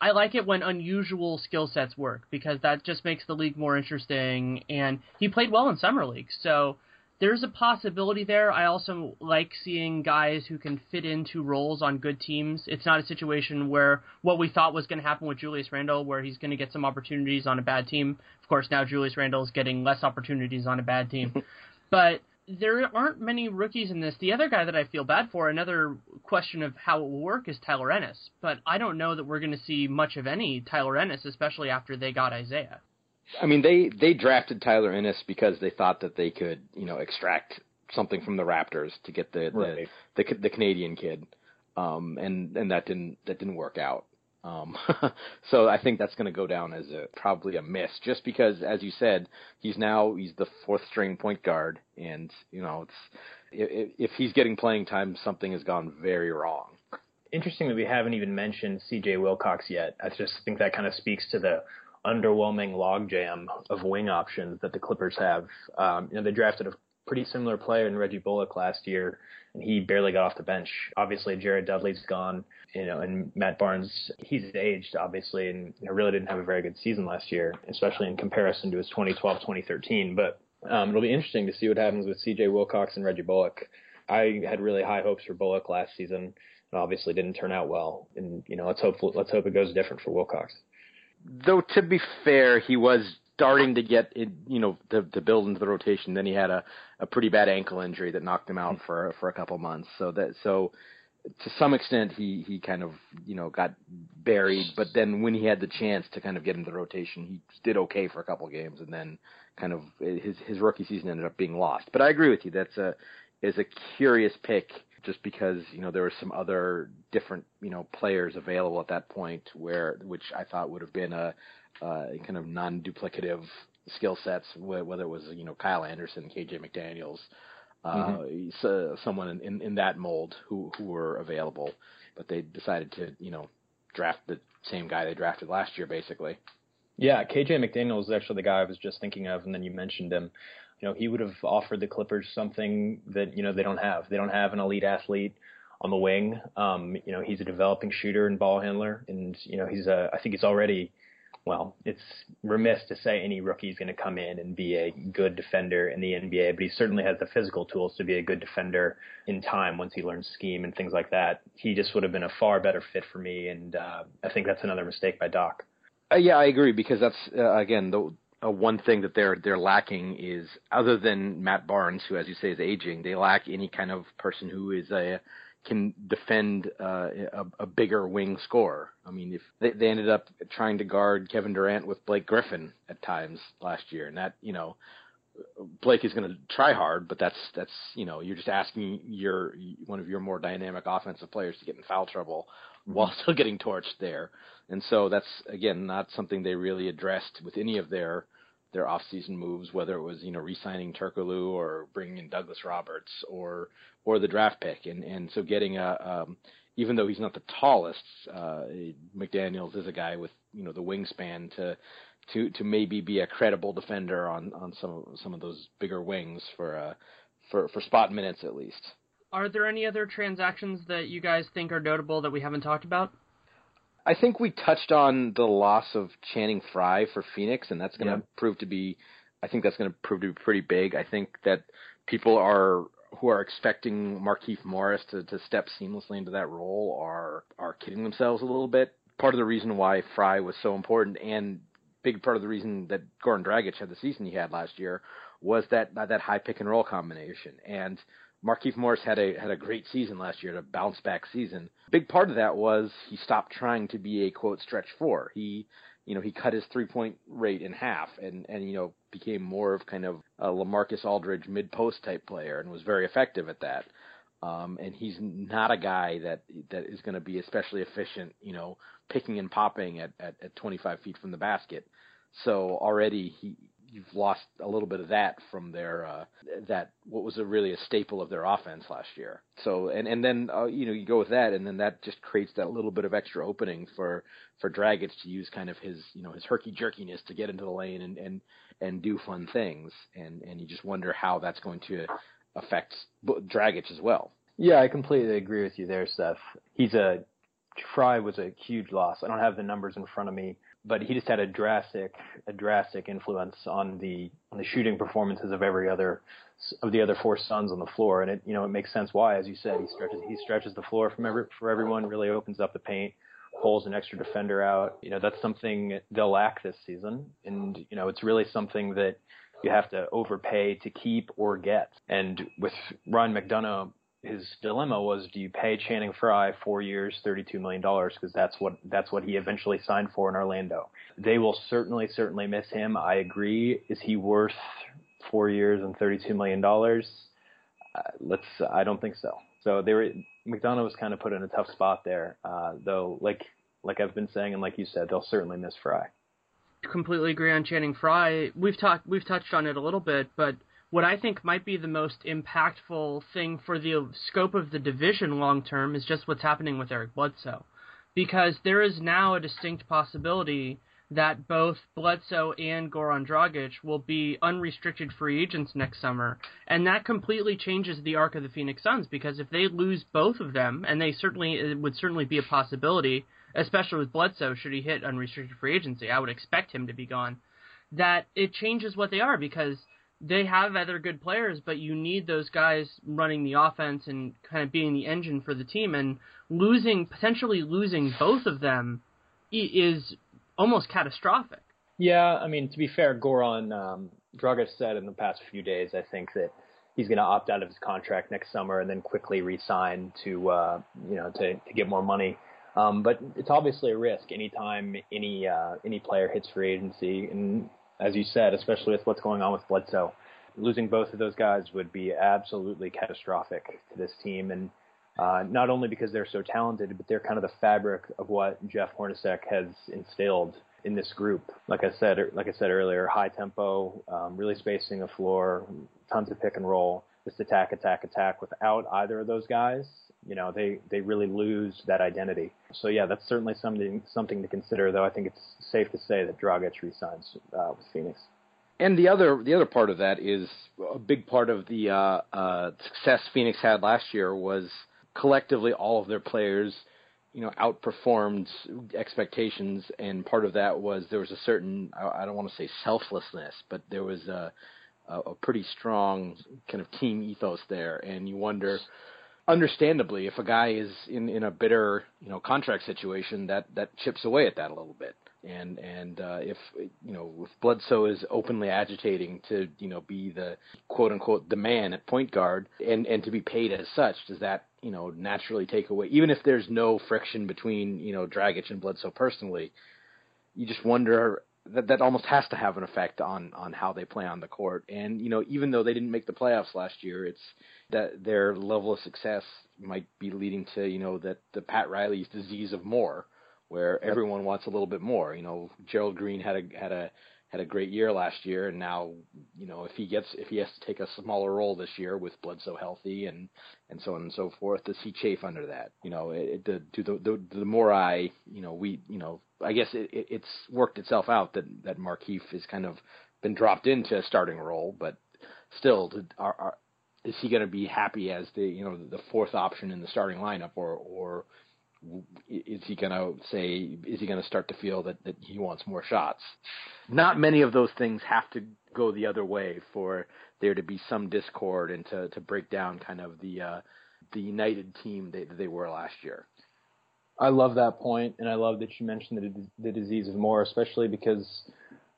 I like it when unusual skill sets work because that just makes the league more interesting. And he played well in summer league, so there's a possibility there. I also like seeing guys who can fit into roles on good teams. It's not a situation where what we thought was going to happen with Julius Randle, where he's going to get some opportunities on a bad team. Of course, now Julius Randle is getting less opportunities on a bad team. [LAUGHS] but there aren't many rookies in this. The other guy that I feel bad for, another question of how it will work, is Tyler Ennis. But I don't know that we're going to see much of any Tyler Ennis, especially after they got Isaiah. I mean, they they drafted Tyler Ennis because they thought that they could, you know, extract something from the Raptors to get the right. the, the, the Canadian kid, um, and and that didn't that didn't work out. Um, [LAUGHS] so I think that's going to go down as a probably a miss, just because, as you said, he's now he's the fourth string point guard, and you know it's if, if he's getting playing time, something has gone very wrong. Interesting that we haven't even mentioned C.J. Wilcox yet. I just think that kind of speaks to the underwhelming logjam of wing options that the Clippers have. Um, you know, they drafted a pretty similar player in Reggie Bullock last year, and he barely got off the bench. Obviously, Jared Dudley's gone you know, and Matt Barnes, he's aged obviously, and you know, really didn't have a very good season last year, especially in comparison to his 2012-2013. But um, it'll be interesting to see what happens with C.J. Wilcox and Reggie Bullock. I had really high hopes for Bullock last season. It obviously didn't turn out well, and you know, let's hope let's hope it goes different for Wilcox. Though to be fair, he was starting to get it, you know, to, to build into the rotation. Then he had a, a pretty bad ankle injury that knocked him out for for a couple months. So that so to some extent he he kind of you know got buried, but then when he had the chance to kind of get into the rotation, he did okay for a couple games, and then kind of eh, his his rookie season ended up being lost. But I agree with you. That's a is a curious pick just because you know there were some other different you know players available at that point where which I thought would have been a, a kind of non-duplicative skill sets whether it was you know Kyle Anderson, KJ McDaniels, mm-hmm. uh, someone in, in, in that mold who who were available, but they decided to you know draft the same guy they drafted last year, basically. Yeah, KJ McDaniel is actually the guy I was just thinking of, and then you mentioned him. You know, he would have offered the Clippers something that you know they don't have. They don't have an elite athlete on the wing. Um, you know, he's a developing shooter and ball handler, and you know he's a. I think he's already well, it's remiss to say any rookie is going to come in and be a good defender in the NBA, but he certainly has the physical tools to be a good defender in time once he learns scheme and things like that. He just would have been a far better fit for me, and uh, I think that's another mistake by Doc. Uh, yeah, I agree because that's uh, again the uh, one thing that they're they're lacking is other than Matt Barnes, who as you say is aging, they lack any kind of person who is a can defend uh, a, a bigger wing score. I mean, if they, they ended up trying to guard Kevin Durant with Blake Griffin at times last year, and that you know Blake is going to try hard, but that's that's you know you're just asking your one of your more dynamic offensive players to get in foul trouble mm-hmm. while still getting torched there, and so that's again not something they really addressed with any of their their off-season moves, whether it was you know re-signing Turkoglu or bringing in Douglas Roberts or or the draft pick, and and so getting a um, even though he's not the tallest, uh, McDaniel's is a guy with you know the wingspan to to to maybe be a credible defender on on some of, some of those bigger wings for uh for for spot minutes at least. Are there any other transactions that you guys think are notable that we haven't talked about? I think we touched on the loss of Channing Frye for Phoenix, and that's going to yeah. prove to be. I think that's going to prove to be pretty big. I think that people are who are expecting Markieff Morris to, to step seamlessly into that role are are kidding themselves a little bit. Part of the reason why Frye was so important, and big part of the reason that Goran Dragic had the season he had last year, was that that high pick and roll combination. And Markieff Morris had a had a great season last year, a bounce back season. Big part of that was he stopped trying to be a quote stretch four. He you know he cut his three point rate in half and and you know became more of kind of a LaMarcus Aldridge mid post type player and was very effective at that. Um, and he's not a guy that that is going to be especially efficient, you know, picking and popping at, at, at 25 feet from the basket. So already he you've lost a little bit of that from their uh, that what was a really a staple of their offense last year. So and and then uh, you know you go with that, and then that just creates that little bit of extra opening for for Dragic to use kind of his you know his herky jerkiness to get into the lane and and and do fun things, and and you just wonder how that's going to affect Dragic as well. Yeah, I completely agree with you there, Seth. He's a Frye was a huge loss. I don't have the numbers in front of me but he just had a drastic a drastic influence on the on the shooting performances of every other of the other four sons on the floor, and it you know it makes sense why, as you said, he stretches he stretches the floor from every for everyone, really opens up the paint, pulls an extra defender out. You know that's something they'll lack this season, and you know it's really something that you have to overpay to keep or get. And with Ryan McDonough his dilemma was do you pay Channing Frye four years, thirty-two million dollars because that's what that's what he eventually signed for in Orlando. They will certainly certainly miss him. I agree. Is he worth four years and thirty-two million dollars? Uh, let's. I don't think so. So they were McDonough was kind of put in a tough spot there, uh, though. Like like I've been saying, and like you said, they'll certainly miss Frye. Completely agree on Channing Frye. We've talked we've touched on it a little bit, but what I think might be the most impactful thing for the scope of the division long term is just what's happening with Eric Bledsoe. Because there is now a distinct possibility that both Bledsoe and Goran Dragic will be unrestricted free agents next summer, and that completely changes the arc of the Phoenix Suns because if they lose both of them, and they certainly it would certainly be a possibility, especially with Bledsoe should he hit unrestricted free agency, I would expect him to be gone. That it changes what they are because they have other good players, but you need those guys running the offense and kind of being the engine for the team. And losing, potentially losing both of them, is almost catastrophic. Yeah, I mean, to be fair, Goran um, Dragic said in the past few days, I think that he's going to opt out of his contract next summer and then quickly resign to, uh, you know, to, to get more money. Um, but it's obviously a risk anytime any uh, any player hits free agency, and as you said, especially with what's going on with Bledsoe. Losing both of those guys would be absolutely catastrophic to this team, and uh, not only because they're so talented, but they're kind of the fabric of what Jeff Hornacek has instilled in this group. Like I said, like I said earlier, high tempo, um, really spacing the floor, tons of pick and roll, just attack, attack, attack. Without either of those guys, you know, they they really lose that identity. So yeah, that's certainly something something to consider. Though I think it's safe to say that Dragic resigns uh, with Phoenix. And the other the other part of that is a big part of the uh, uh, success Phoenix had last year was collectively all of their players, you know, outperformed expectations, and part of that was there was a certain I don't want to say selflessness, but there was a a pretty strong kind of team ethos there, and you wonder understandably, if a guy is in in a bitter you know contract situation, that that chips away at that a little bit. And and uh, if you know if Bledsoe is openly agitating to you know be the quote unquote the man at point guard and and to be paid as such, does that you know naturally take away even if there's no friction between you know Dragic and Bledsoe personally? You just wonder that that almost has to have an effect on on how they play on the court. And you know, even though they didn't make the playoffs last year, it's that their level of success might be leading to you know that the Pat Riley's disease of more, where everyone wants a little bit more. You know, Gerald Green had a had a had a great year last year, and now you know if he gets if he has to take a smaller role this year with Bledsoe healthy and and so on and so forth, does he chafe under that? You know, it, the, the the the more I you know we you know I guess it, it, it's worked itself out that that Markieff has kind of been dropped into a starting role, but still, are, are, is he going to be happy as the you know the fourth option in the starting lineup, or or is he going to say is he going to start to feel that that he wants more shots? Not many of those things have to go the other way for there to be some discord and to to break down kind of the uh, the united team that they were last year. I love that point, and I love that you mentioned the, the disease of more, especially because,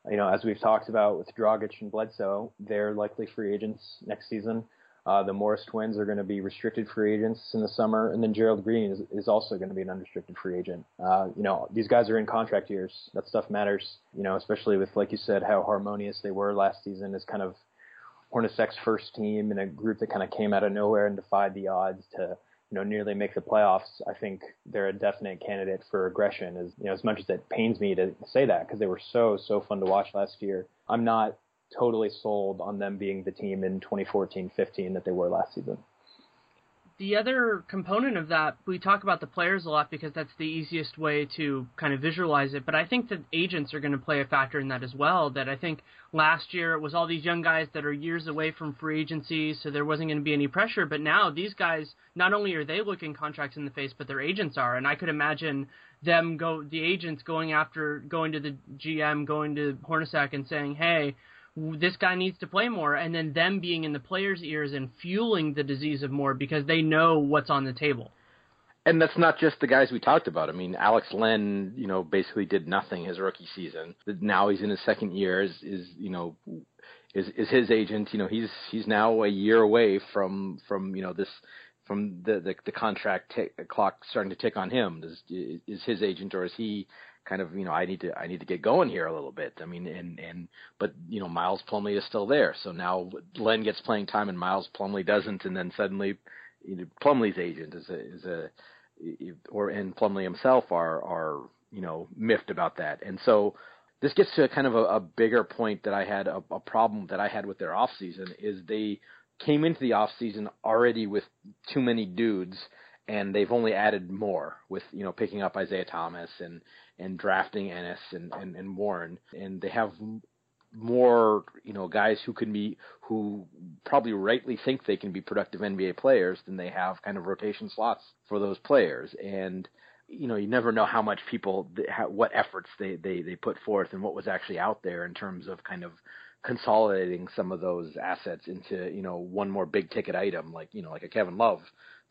you know, as we've talked about with Dragic and Bledsoe, they're likely free agents next season. Uh, the Morris twins are going to be restricted free agents in the summer, and then Gerald Green is, is also going to be an unrestricted free agent. Uh, you know, these guys are in contract years. That stuff matters, you know, especially with, like you said, how harmonious they were last season is kind of Hornacek's first team and a group that kind of came out of nowhere and defied the odds to you know nearly make the playoffs. I think they're a definite candidate for regression. As you know, as much as it pains me to say that because they were so so fun to watch last year, I'm not totally sold on them being the team in 2014-15 that they were last season the other component of that, we talk about the players a lot because that's the easiest way to kind of visualize it. But I think that agents are going to play a factor in that as well. That I think last year it was all these young guys that are years away from free agency, so there wasn't going to be any pressure. But now these guys, not only are they looking contracts in the face, but their agents are. And I could imagine them go, the agents going after, going to the GM, going to Hornacek and saying, hey, this guy needs to play more, and then them being in the players' ears and fueling the disease of more because they know what's on the table. And that's not just the guys we talked about. I mean, Alex Len, you know, basically did nothing his rookie season. Now he's in his second year. Is is you know, is is his agent? You know, he's he's now a year away from from you know this from the the, the contract clock starting to tick on him. Does is his agent or is he kind of you know I need to I need to get going here a little bit. I mean and and but you know Miles Plumlee is still there, so now Len gets playing time and Miles Plumlee doesn't, and then suddenly you know, Plumlee's agent is a is a or and Plumlee himself are are you know miffed about that, and so this gets to a kind of a, a bigger point that I had a, a problem that I had with their off season is they came into the off season already with too many dudes and they've only added more with you know picking up Isaiah Thomas and and drafting Ennis and, and, and Warren, and they have more you know guys who can be who probably rightly think they can be productive NBA players than they have kind of rotation slots for those players. And you know you never know how much people what efforts they, they they put forth and what was actually out there in terms of kind of consolidating some of those assets into you know one more big ticket item like you know like a Kevin Love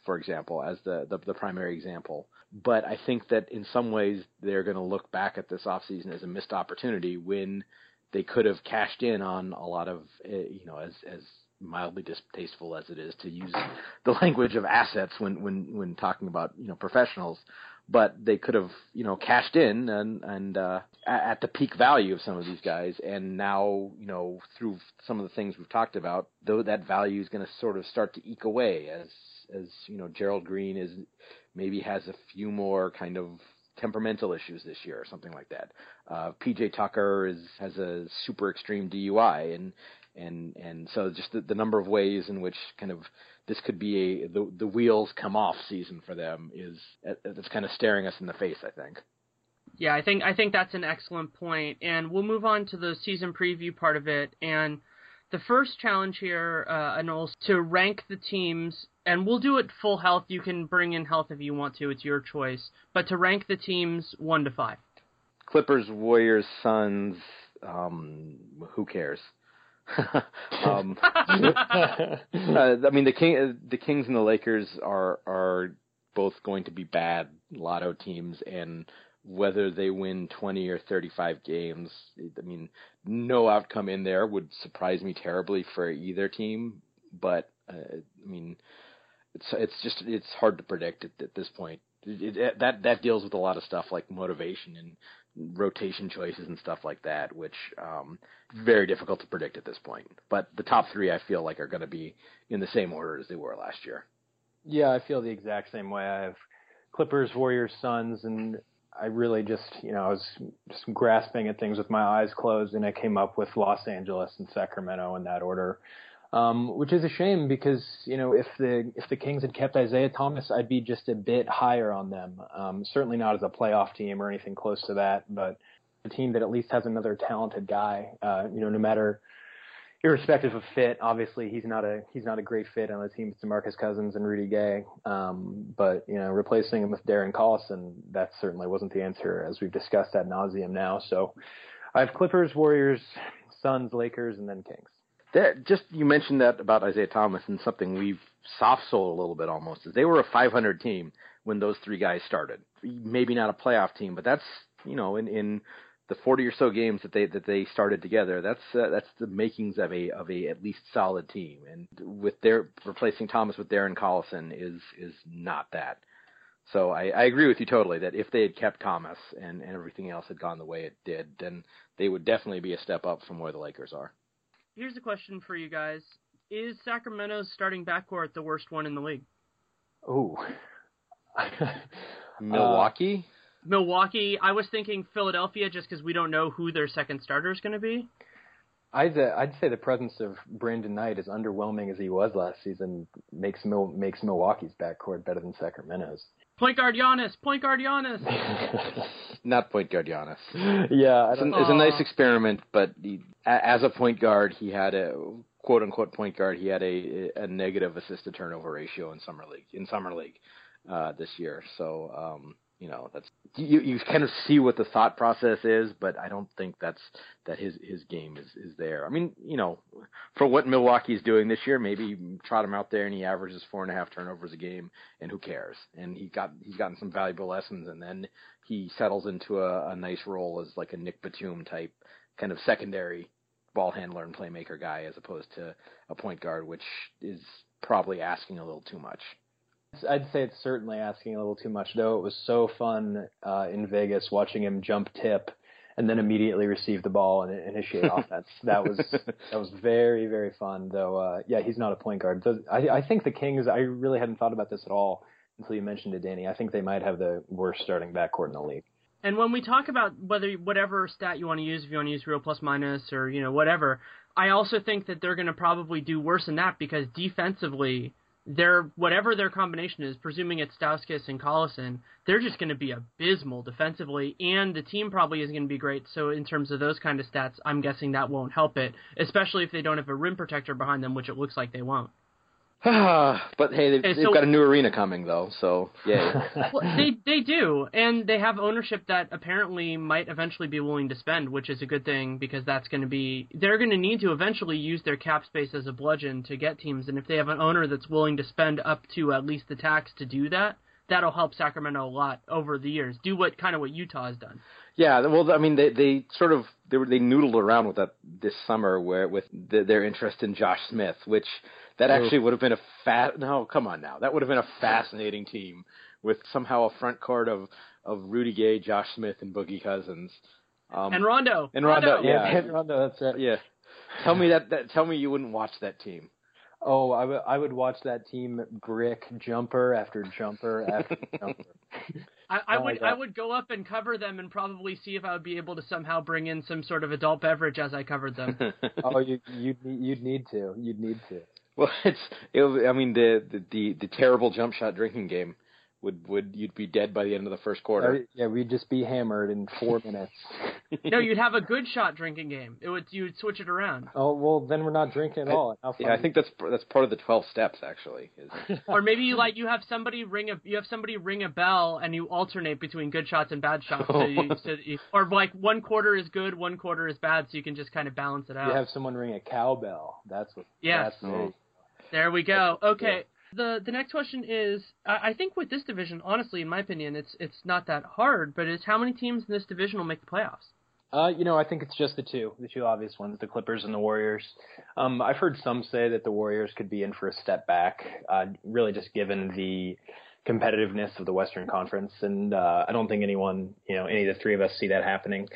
for example, as the, the, the primary example. But I think that in some ways they're going to look back at this offseason as a missed opportunity when they could have cashed in on a lot of, eh, you know, as as mildly distasteful as it is to use the language of assets when when when talking about you know professionals but they could have you know cashed in and and uh at the peak value of some of these guys and now you know through some of the things we've talked about though that value is going to sort of start to eke away as as you know Gerald Green is maybe has a few more kind of temperamental issues this year or something like that. Uh, PJ Tucker is has a super extreme DUI and and and so just the, the number of ways in which kind of this could be a the the wheels come off season for them is that's kind of staring us in the face. I think. Yeah, I think I think that's an excellent point, and we'll move on to the season preview part of it. And the first challenge here, uh, to rank the teams and we'll do it full health. You can bring in health if you want to. It's your choice. But to rank the teams one to five. Clippers, Warriors, Suns. Um, who cares? [LAUGHS] um, [LAUGHS] uh, I mean, the King, the Kings and the Lakers are are both going to be bad lotto teams, and whether they win 20 or 35 games, I mean, no outcome in there would surprise me terribly for either team. But uh, I mean, it's it's just it's hard to predict at, at this point. It, it, that that deals with a lot of stuff like motivation and rotation choices and stuff like that, which um, very difficult to predict at this point. But the top three, I feel like, are going to be in the same order as they were last year. Yeah, I feel the exact same way. I have Clippers, Warriors, Suns, and I really just, you know, I was just grasping at things with my eyes closed, and I came up with Los Angeles and Sacramento in that order um, which is a shame because you know if the if the Kings had kept Isaiah Thomas, I'd be just a bit higher on them. Um, certainly not as a playoff team or anything close to that, but a team that at least has another talented guy. Uh, you know, no matter irrespective of fit, obviously he's not a he's not a great fit on the team with DeMarcus Cousins and Rudy Gay. Um, but you know, replacing him with Darren Collison, that certainly wasn't the answer, as we've discussed ad nauseum now. So I have Clippers, Warriors, Suns, Lakers, and then Kings that just you mentioned that about Isaiah Thomas and something we've soft sold a little bit almost is they were a 500 team when those three guys started. Maybe not a playoff team, but that's you know in in the 40 or so games that they that they started together. That's uh, that's the makings of a of a at least solid team. And with their replacing Thomas with Darren Collison is is not that. So I, I agree with you totally that if they had kept Thomas and, and everything else had gone the way it did, then they would definitely be a step up from where the Lakers are. Here's a question for you guys: Is Sacramento's starting backcourt the worst one in the league? Oh, [LAUGHS] Milwaukee. Uh, Milwaukee. I was thinking Philadelphia, just because we don't know who their second starter is going to be. I'd uh, I'd say the presence of Brandon Knight, as underwhelming as he was last season, makes Mil- makes Milwaukee's backcourt better than Sacramento's. Point guard Giannis. Point guard Giannis. [LAUGHS] Not point guard Giannis. yeah, it's, an, it's a nice experiment, but he, as a point guard, he had a quote unquote point guard. He had a a negative assist to turnover ratio in summer league in summer league uh, this year. So um, you know that's you you kind of see what the thought process is, but I don't think that's that his his game is is there. I mean, you know, for what Milwaukee's doing this year, maybe trot him out there and he averages four and a half turnovers a game, and who cares? And he got he's gotten some valuable lessons, and then he settles into a, a nice role as like a Nick Batum type kind of secondary ball handler and playmaker guy, as opposed to a point guard, which is probably asking a little too much. I'd say it's certainly asking a little too much, though. It was so fun uh, in Vegas watching him jump tip and then immediately receive the ball and initiate [LAUGHS] offense. That was that was very very fun. Though, uh, yeah, he's not a point guard. So I, I think the Kings. I really hadn't thought about this at all until you mentioned it, Danny. I think they might have the worst starting backcourt in the league. And when we talk about whether whatever stat you want to use, if you want to use real plus minus or you know whatever, I also think that they're going to probably do worse than that because defensively their whatever their combination is, presuming it's Stauskas and Collison, they're just going to be abysmal defensively, and the team probably isn't going to be great. So in terms of those kind of stats, I'm guessing that won't help it, especially if they don't have a rim protector behind them, which it looks like they won't. [SIGHS] but hey, they've, they've got a new arena coming though, so yeah. [LAUGHS] well, they they do, and they have ownership that apparently might eventually be willing to spend, which is a good thing because that's going to be they're going to need to eventually use their cap space as a bludgeon to get teams, and if they have an owner that's willing to spend up to at least the tax to do that, that'll help Sacramento a lot over the years. Do what kind of what Utah has done. Yeah, well, I mean, they they sort of they were they noodled around with that this summer where with the, their interest in Josh Smith, which that actually would have been a fat. No, come on now. That would have been a fascinating team with somehow a front court of of Rudy Gay, Josh Smith, and Boogie Cousins. Um, and Rondo. And Rondo, Rondo. yeah, and Rondo. That's right. Yeah. Tell me that, that. Tell me you wouldn't watch that team. Oh, I, w- I would watch that team brick jumper after jumper after [LAUGHS] jumper. I, I oh would I would go up and cover them and probably see if I would be able to somehow bring in some sort of adult beverage as I covered them. [LAUGHS] oh, you you'd you'd need to. You'd need to. Well, it's it, I mean the, the the the terrible jump shot drinking game would would you'd be dead by the end of the first quarter. Uh, yeah, we'd just be hammered in four [LAUGHS] minutes. no, you'd have a good shot drinking game. It would you'd switch it around. Oh well, then we're not drinking at all. yeah, I think that's that's part of the twelve steps actually. [LAUGHS] or maybe you like you have somebody ring a you have somebody ring a bell and you alternate between good shots and bad shots. So you, so you, [LAUGHS] or like one quarter is good, one quarter is bad, so you can just kind of balance it out. You have someone ring a cowbell. That's what. Yeah. That's there we go. Okay. The the next question is I, I think with this division, honestly, in my opinion, it's it's not that hard, but it's how many teams in this division will make the playoffs? Uh, you know, I think it's just the two, the two obvious ones, the Clippers and the Warriors. Um, I've heard some say that the Warriors could be in for a step back, uh, really just given the competitiveness of the Western Conference, and uh, I don't think anyone, you know, any of the three of us see that happening.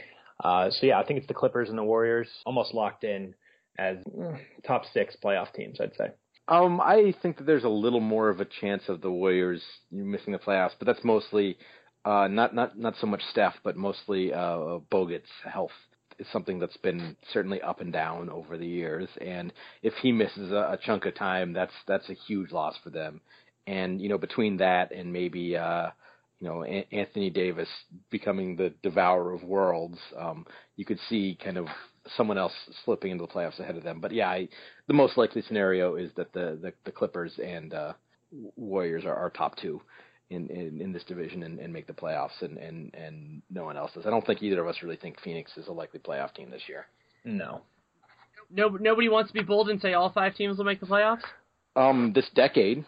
Uh, so yeah, I think it's the Clippers and the Warriors, almost locked in as mm, top six playoff teams, I'd say. Um, I think that there's a little more of a chance of the Warriors missing the playoffs, but that's mostly uh, not not not so much Steph, but mostly uh, Bogut's health is something that's been certainly up and down over the years. And if he misses a, a chunk of time, that's that's a huge loss for them. And you know, between that and maybe uh, you know a- Anthony Davis becoming the devourer of worlds, um, you could see kind of someone else slipping into the playoffs ahead of them. But yeah, I, the most likely scenario is that the the, the Clippers and uh, Warriors are our top two in, in, in this division and, and make the playoffs, and, and and no one else does. I don't think either of us really think Phoenix is a likely playoff team this year. No. No, nobody wants to be bold and say all five teams will make the playoffs. Um, this decade.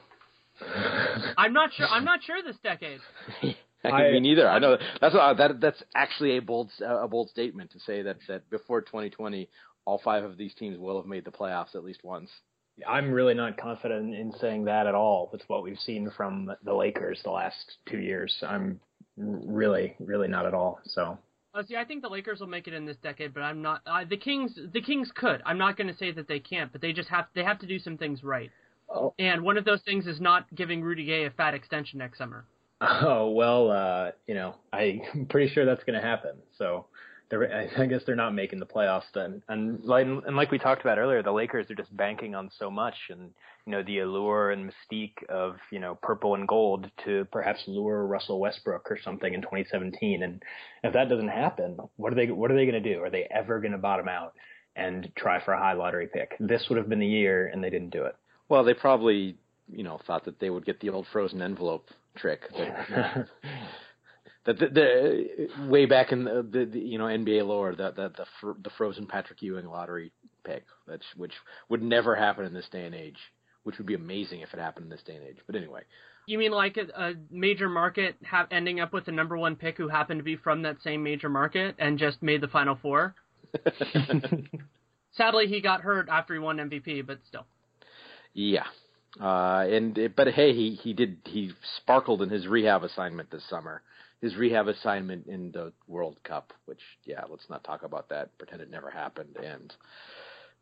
I'm not sure. I'm not sure this decade. [LAUGHS] I, mean, neither. I know that's that that's actually a bold a bold statement to say that that before 2020, all five of these teams will have made the playoffs at least once. I'm really not confident in saying that at all with what we've seen from the Lakers the last two years. I'm really, really not at all. So Oh, see, I think the Lakers will make it in this decade, but I'm not. Uh, the Kings, the Kings could. I'm not going to say that they can't, but they just have they have to do some things right. Oh. And one of those things is not giving Rudy Gay a fat extension next summer. Oh well, uh, you know, [LAUGHS] I'm pretty sure that's going to happen. So I guess they're not making the playoffs then. And like, and like we talked about earlier, the Lakers are just banking on so much, and you know the allure and mystique of you know purple and gold to perhaps lure Russell Westbrook or something in 2017. And if that doesn't happen, what are they what are they going to do? Are they ever going to bottom out and try for a high lottery pick? This would have been the year, and they didn't do it. Well, they probably you know thought that they would get the old frozen envelope trick. [LAUGHS] That, the, the, uh, way back in the, the, the you know NBA lore, that the the, fr- the frozen Patrick Ewing lottery pick, that's which would never happen in this day and age, which would be amazing if it happened in this day and age. But anyway, You mean like a, a major market have ending up with the number one pick who happened to be from that same major market and just made the final four? [LAUGHS] Sadly, he got hurt after he won MVP, but still. yeah. Uh, and but hey, he he did he sparkled in his rehab assignment this summer. His rehab assignment in the World Cup, which yeah, let's not talk about that. Pretend it never happened and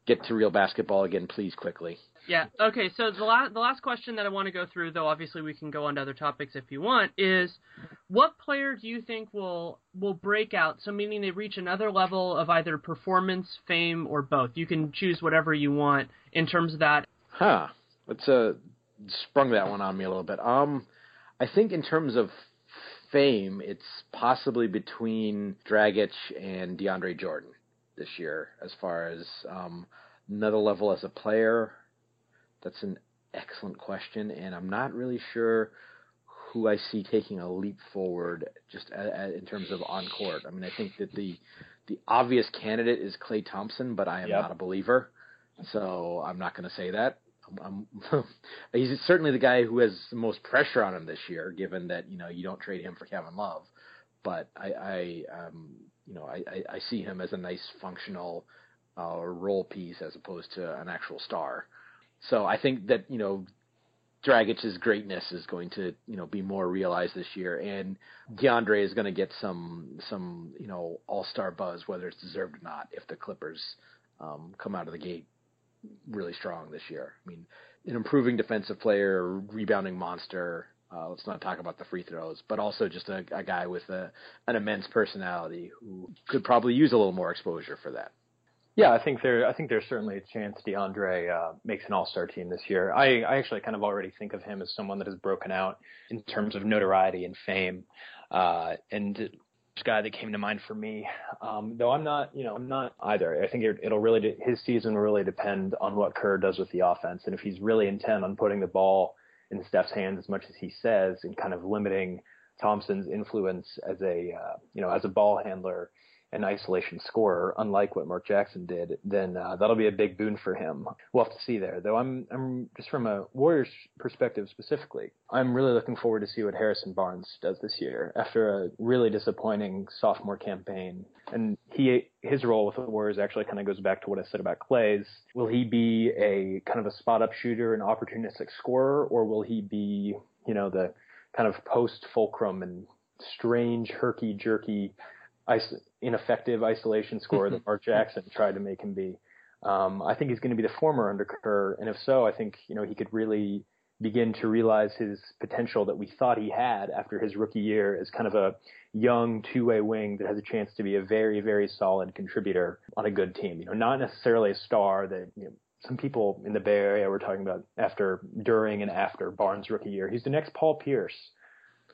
get to real basketball again, please, quickly. Yeah. Okay. So the last the last question that I want to go through, though obviously we can go on to other topics if you want, is what player do you think will will break out? So meaning they reach another level of either performance, fame, or both. You can choose whatever you want in terms of that. Huh. Let's uh sprung that one on me a little bit. Um, I think in terms of fame, it's possibly between Dragic and DeAndre Jordan this year. As far as um, another level as a player, that's an excellent question, and I'm not really sure who I see taking a leap forward just a, a, in terms of on court. I mean, I think that the the obvious candidate is Klay Thompson, but I am Yep. not a believer, so I'm not going to say that. I'm, [LAUGHS] he's certainly the guy who has the most pressure on him this year, given that you know you don't trade him for Kevin Love. But I, I um, you know, I, I, I see him as a nice functional uh, role piece as opposed to an actual star. So I think that you know Dragic's greatness is going to you know be more realized this year, and DeAndre is going to get some some you know All Star buzz, whether it's deserved or not, if the Clippers um, come out of the gate really strong this year. I mean, an improving defensive player, rebounding monster. Uh, let's not talk about the free throws, but also just a, a guy with a, an immense personality who could probably use a little more exposure for that. Yeah, I think there. I think there's certainly a chance DeAndre uh, makes an All-Star team this year. I, I actually kind of already think of him as someone that has broken out in terms of notoriety and fame. Uh, and guy that came to mind for me, um, though I'm not, you know, I'm not either. I think it, it'll really de- his season will really depend on what Kerr does with the offense, and if he's really intent on putting the ball in Steph's hands as much as he says, and kind of limiting Thompson's influence as a, uh, you know, as a ball handler an isolation scorer, unlike what Mark Jackson did, then uh, that'll be a big boon for him. We'll have to see there. Though I'm, I'm just from a Warriors perspective specifically, I'm really looking forward to see what Harrison Barnes does this year after a really disappointing sophomore campaign. And he, his role with the Warriors actually kind of goes back to what I said about Klay's. Will he be a kind of a spot up shooter, an opportunistic scorer, or will he be, you know, the kind of post fulcrum and strange herky jerky is- ineffective isolation scorer that Mark Jackson tried to make him be. Um, I think he's going to be the former under Kerr, and if so, I think you know he could really begin to realize his potential that we thought he had after his rookie year as kind of a young two-way wing that has a chance to be a very, very solid contributor on a good team. You know, not necessarily a star that you know, some people in the Bay Area were talking about after, during, and after Barnes' rookie year. He's the next Paul Pierce.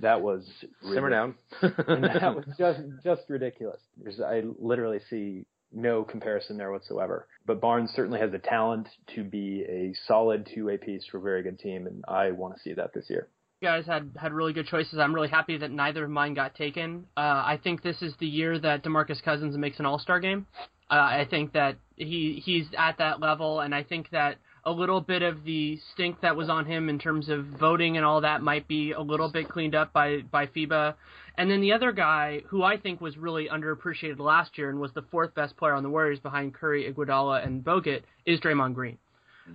That was Simmer down. [LAUGHS] and that was just just ridiculous. There's, I literally see no comparison there whatsoever. But Barnes certainly has the talent to be a solid two-way piece for a very good team, and I want to see that this year. You guys had had really good choices. I'm really happy that neither of mine got taken. Uh, I think this is the year that DeMarcus Cousins makes an All-Star game. Uh, I think that he he's at that level, and I think that a little bit of the stink that was on him in terms of voting and all that might be a little bit cleaned up by by FIBA. And then the other guy who I think was really underappreciated last year and was the fourth best player on the Warriors behind Curry, Iguodala, and Bogut is Draymond Green.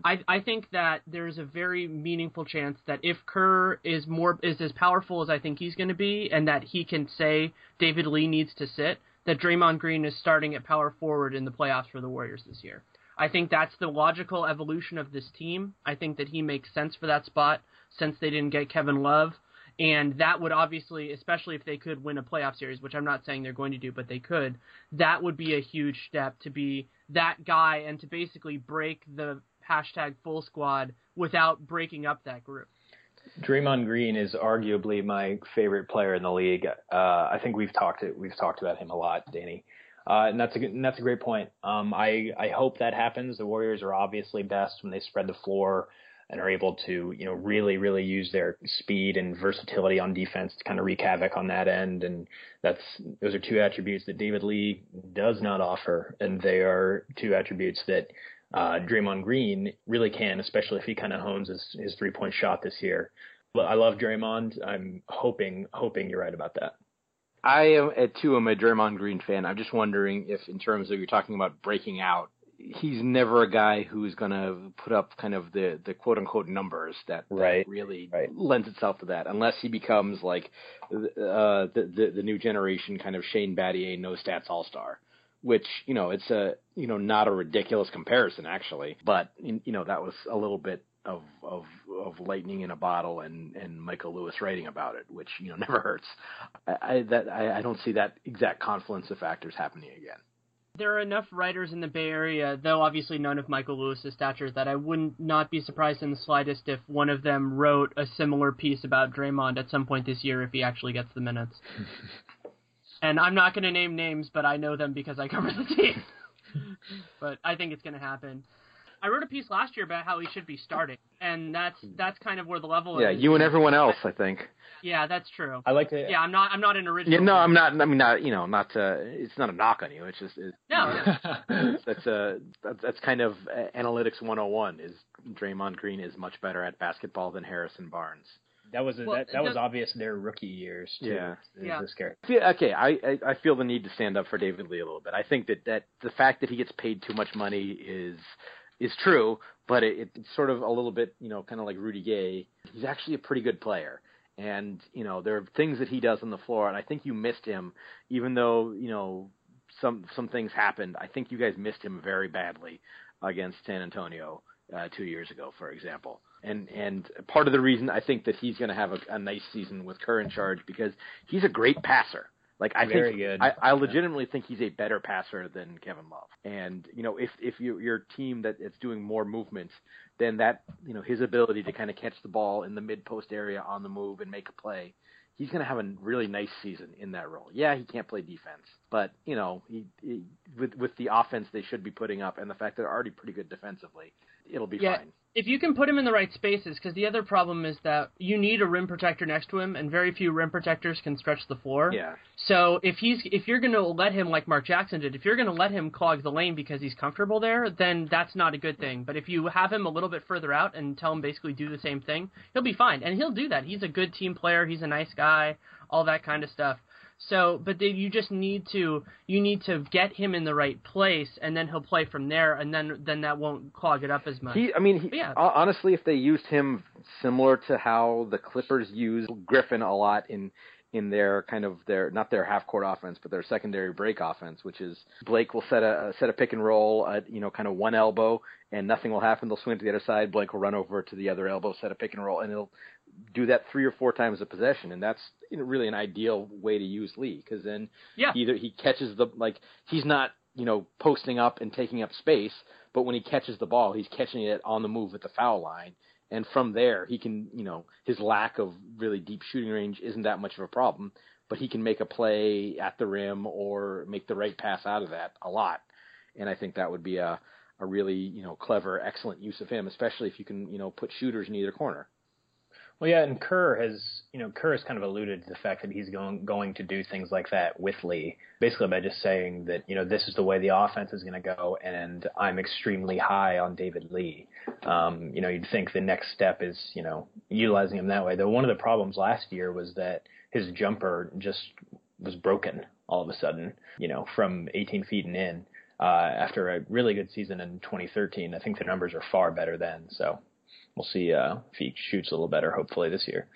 I, I think that there's a very meaningful chance that if Kerr is more is as powerful as I think he's going to be, and that he can say David Lee needs to sit, that Draymond Green is starting at power forward in the playoffs for the Warriors this year. I think that's the logical evolution of this team. I think that he makes sense for that spot since they didn't get Kevin Love. And that would obviously, especially if they could win a playoff series, which I'm not saying they're going to do, but they could, that would be a huge step to be that guy and to basically break the hashtag full squad without breaking up that group. Draymond Green is arguably my favorite player in the league. Uh, I think we've talked we've talked about him a lot, Danny. Uh, and that's a and that's a great point. Um, I I hope that happens. The Warriors are obviously best when they spread the floor and are able to you know really really use their speed and versatility on defense to kind of wreak havoc on that end. And that's those are two attributes that David Lee does not offer, and they are two attributes that uh, Draymond Green really can, especially if he kind of hones his, his three point shot this year. But I love Draymond. I'm hoping hoping you're right about that. I am at too. I'm a Draymond Green fan. I'm just wondering if, in terms of you're talking about breaking out, he's never a guy who's going to put up kind of the the quote unquote numbers that, right. that really right. lends itself to that, unless he becomes like uh, the, the the new generation kind of Shane Battier no stats all star. Which you know it's a you know not a ridiculous comparison actually, but you know that was a little bit of of of lightning in a bottle and and Michael Lewis writing about it, which you know [LAUGHS] never hurts. I, I that I, I don't see that exact confluence of factors happening again. There are enough writers in the Bay Area, though obviously none of Michael Lewis's stature, that I wouldn't not be surprised in the slightest if one of them wrote a similar piece about Draymond at some point this year if he actually gets the minutes. [LAUGHS] and I'm not going to name names, but I know them because I cover the team. [LAUGHS] but I think it's going to happen. I wrote a piece last year about how he should be starting, and that's that's kind of where the level. Is. Yeah, is. you and everyone else, I think. Yeah, that's true. I like to. Yeah, I'm not. I'm not an original. Yeah, no, I'm not. I mean, not you know, not. Uh, it's not a knock on you. It's just. It's, No. that's uh that's, that's kind of uh, analytics 101. Is Draymond Green is much better at basketball than Harrison Barnes. That was a, Well, that, that was the- obvious their rookie years. Too, Yeah. Yeah. This character. Yeah, okay, I, I I feel the need to stand up for David Lee a little bit. I think that that the fact that he gets paid too much money is is true, but it, it's sort of a little bit, you know, kind of like Rudy Gay. He's actually a pretty good player. And, you know, there are things that he does on the floor and I think you missed him even though, you know, some some things happened. I think you guys missed him very badly against San Antonio uh, 2 years ago, for example. And and part of the reason I think that he's going to have a, a nice season with Kerr in charge because he's a great passer. Like I Very think good. I, I legitimately think he's a better passer than Kevin Love. And you know, if if you, your team that is doing more movement, then that you know his ability to kind of catch the ball in the mid post area on the move and make a play, he's going to have a really nice season in that role. Yeah, he can't play defense, but you know, he, he with with the offense they should be putting up and the fact they're already pretty good defensively, it'll be Yeah. fine. If you can put him in the right spaces, because the other problem is that you need a rim protector next to him, and very few rim protectors can stretch the floor. Yeah. So if he's if you're going to let him like Mark Jackson did, if you're going to let him clog the lane because he's comfortable there, then that's not a good thing. But if you have him a little bit further out and tell him basically do the same thing, he'll be fine, and he'll do that. He's a good team player. He's a nice guy. All that kind of stuff. So, but then you just need to you need to get him in the right place, and then he'll play from there, and then then that won't clog it up as much. He, I mean, he, Yeah. ho- honestly, if they used him similar to how the Clippers use Griffin a lot in in their kind of their not their half court offense, but their secondary break offense, which is Blake will set a set a pick and roll at you know kind of one elbow, and nothing will happen. They'll swing to the other side. Blake will run over to the other elbow, set a pick and roll, and he'll do that three or four times a possession, and that's really an ideal way to use Lee because then Yeah. either he catches the like he's not you know posting up and taking up space, but when he catches the ball, he's catching it on the move at the foul line, and from there he can you know his lack of really deep shooting range isn't that much of a problem, but he can make a play at the rim or make the right pass out of that a lot, and I think that would be a a really you know clever, excellent use of him, especially if you can you know put shooters in either corner. Well, yeah, and Kerr has, you know, Kerr has kind of alluded to the fact that he's going going to do things like that with Lee, basically by just saying that, you know, this is the way the offense is going to go, and I'm extremely high on David Lee. Um, you know, you'd think the next step is, you know, utilizing him that way. Though one of the problems last year was that his jumper just was broken all of a sudden, you know, from 18 feet and in. Uh, after a really good season in 2013, I think the numbers are far better then. So we'll see uh, if he shoots a little better, hopefully this year.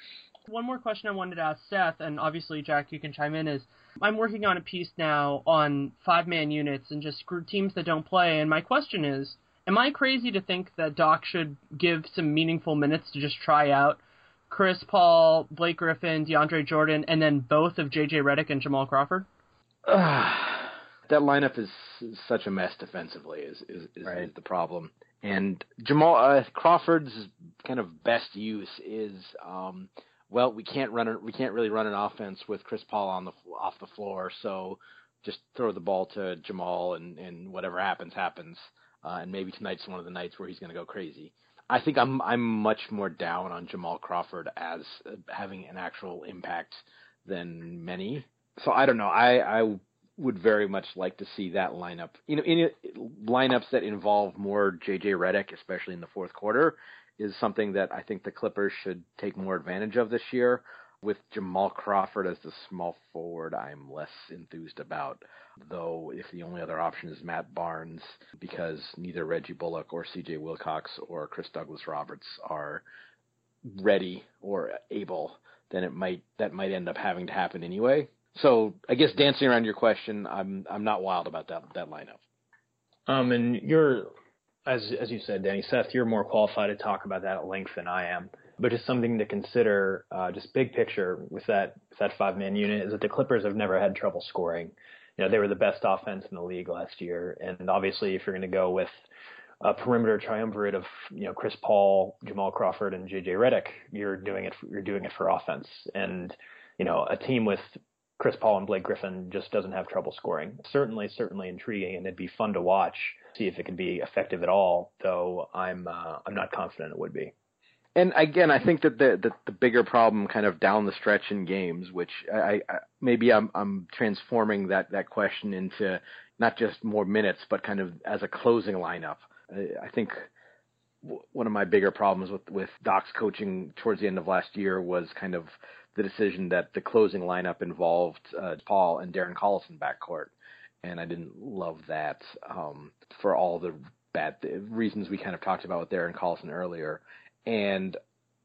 One more question I wanted to ask Seth, and obviously Jack, you can chime in. Is I'm working on a piece now on five man units and just teams that don't play, and my question is, am I crazy to think that Doc should give some meaningful minutes to just try out Chris Paul, Blake Griffin, DeAndre Jordan, and then both of JJ Redick and Jamal Crawford? [SIGHS] that lineup is such a mess defensively. Is is, is, right. is the problem? And Jamal uh, Crawford's kind of best use is, um, well, we can't run. We can't really run an offense with Chris Paul on the off the floor, so just throw the ball to Jamal, and and whatever happens happens. Uh, and maybe tonight's one of the nights where he's going to go crazy. I think I'm I'm much more down on Jamal Crawford as having an actual impact than many. So I don't know. I I would very much like to see that lineup. You know, in lineups that involve more JJ Redick, especially in the fourth quarter, is something that I think the Clippers should take more advantage of this year. With Jamal Crawford as the small forward, I'm less enthused about. Though, if the only other option is Matt Barnes, because neither Reggie Bullock or C.J. Wilcox or Chris Douglas Roberts are ready or able, then it might that might end up having to happen anyway. So I guess dancing around your question, I'm I'm not wild about that that lineup. Um, and you're, as as you said, Danny, Seth, you're more qualified to talk about that at length than I am. But just something to consider, uh, just big picture with that with that five man unit is that the Clippers have never had trouble scoring. You know, they were the best offense in the league last year, and obviously, if you're going to go with a perimeter triumvirate of you know Chris Paul, Jamal Crawford, and JJ Redick, you're doing it. You're doing it for offense, and you know a team with Chris Paul and Blake Griffin just doesn't have trouble scoring. Certainly, certainly intriguing, and it'd be fun to watch, see if it can be effective at all. Though I'm uh, I'm not confident it would be. And again, I think that the, the the bigger problem, kind of down the stretch in games, which I, I maybe I'm I'm transforming that that question into not just more minutes, but kind of as a closing lineup. I, I think one of my bigger problems with with Doc's coaching towards the end of last year was kind of the decision that the closing lineup involved uh, Paul and Darren Collison backcourt, and I didn't love that um, for all the bad th- reasons we kind of talked about with Darren Collison earlier. And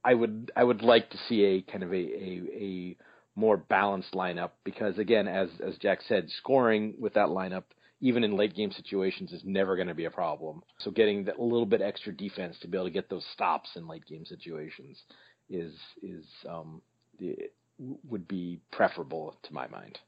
I would I would like to see a kind of a, a, a more balanced lineup because again, as as Jack said, scoring with that lineup even in late game situations is never going to be a problem. So getting that little bit extra defense to be able to get those stops in late game situations is is um, would be preferable to my mind.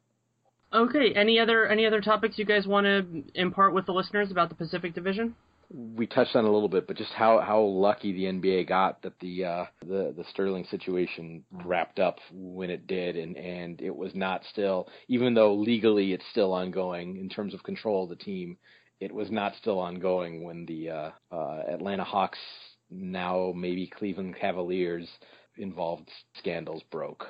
Okay. Any other any other topics you guys want to impart with the listeners about the Pacific Division? We touched on a little bit, but just how how lucky the NBA got that the uh, the the Sterling situation wrapped up when it did, and and it was not still, even though legally it's still ongoing in terms of control of the team, it was not still ongoing when the uh, uh, Atlanta Hawks, now maybe Cleveland Cavaliers, involved scandals broke.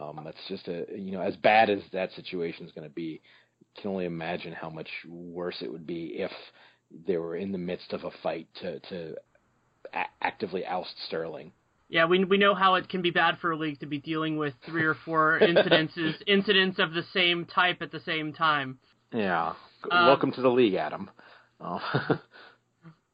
Um, that's just a you know as bad as that situation is going to be. You can only imagine how much worse it would be if they were in the midst of a fight to to a- actively oust Sterling. Yeah, we we know how it can be bad for a league to be dealing with three or four [LAUGHS] incidences incidents of the same type at the same time. Yeah. Um, Welcome to the league, Adam. Oh. [LAUGHS]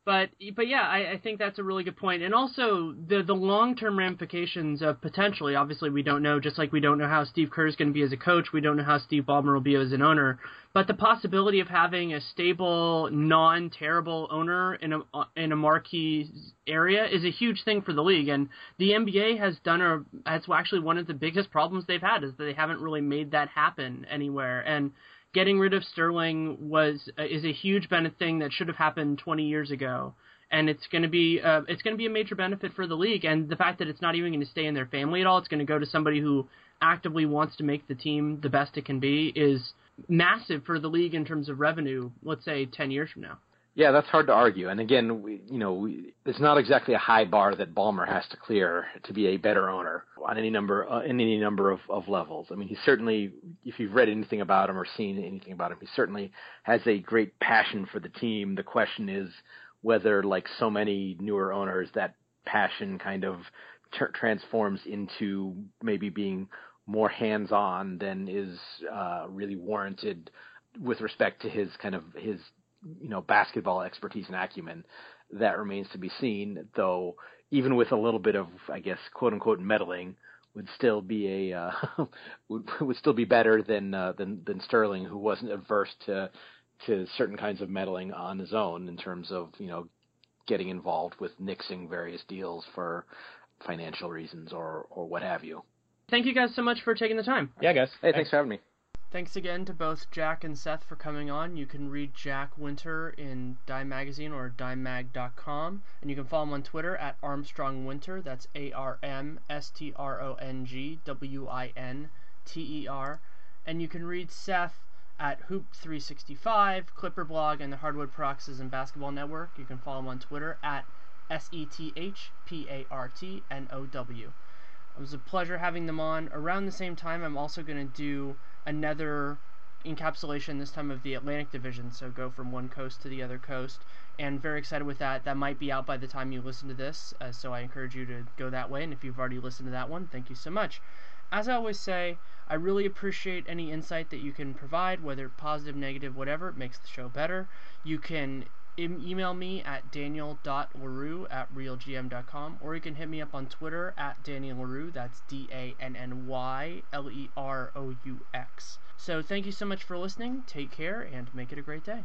but but yeah, I, I think that's a really good point. and also the the long term ramifications of potentially. Obviously, we don't know. Just like we don't know how Steve Kerr is going to be as a coach, we don't know how Steve Ballmer will be as an owner. But the possibility of having a stable, non terrible owner in a in a marquee area is a huge thing for the league, and the NBA has done a. That's actually one of the biggest problems they've had is that they haven't really made that happen anywhere, and getting rid of Sterling was uh, is a huge benefit thing that should have happened 20 years ago, and it's going to be uh, it's going to be a major benefit for the league. And the fact that it's not even going to stay in their family at all, it's going to go to somebody who actively wants to make the team the best it can be is massive for the league in terms of revenue. Let's say 10 years from now. Yeah, that's hard to argue. And again, we, you know, we, it's not exactly a high bar that Ballmer has to clear to be a better owner on any number uh, in any number of, of levels. I mean, he certainly, if you've read anything about him or seen anything about him, he certainly has a great passion for the team. The question is whether, like so many newer owners, that passion kind of transforms into maybe being more hands-on than is uh, really warranted with respect to his kind of his you know basketball expertise and acumen. That remains to be seen. Though even with a little bit of I guess quote unquote meddling would still be a uh, [LAUGHS] would would still be better than uh, than than Sterling, who wasn't averse to to certain kinds of meddling on his own in terms of you know getting involved with nixing various deals for financial reasons or or what have you. Thank you guys so much for taking the time. Yeah, guys. Hey, thanks for having me. Thanks again to both Jack and Seth for coming on. You can read Jack Winter in Dime Magazine or dimemag.com, and you can follow him on Twitter at Armstrong Winter. That's A R M S T R O N G W I N T E R. And you can read Seth at Hoop365, Clipper Blog, and the Hardwood Paroxysm Basketball Network. You can follow him on Twitter at S E T H P A R T N O W. It was a pleasure having them on. Around the same time, I'm also going to do another encapsulation this time of the Atlantic Division, so go from one coast to the other coast. And very excited with that. That might be out by the time you listen to this, uh, so I encourage you to go that way. And if you've already listened to that one, thank you so much. As I always say, I really appreciate any insight that you can provide, whether positive, negative, whatever. It makes the show better. You can email me at daniel.leroux at realgm.com or you can hit me up on Twitter at Danny Leroux. That's D A N N Y L E R O U X. So thank you so much for listening. Take care and make it a great day.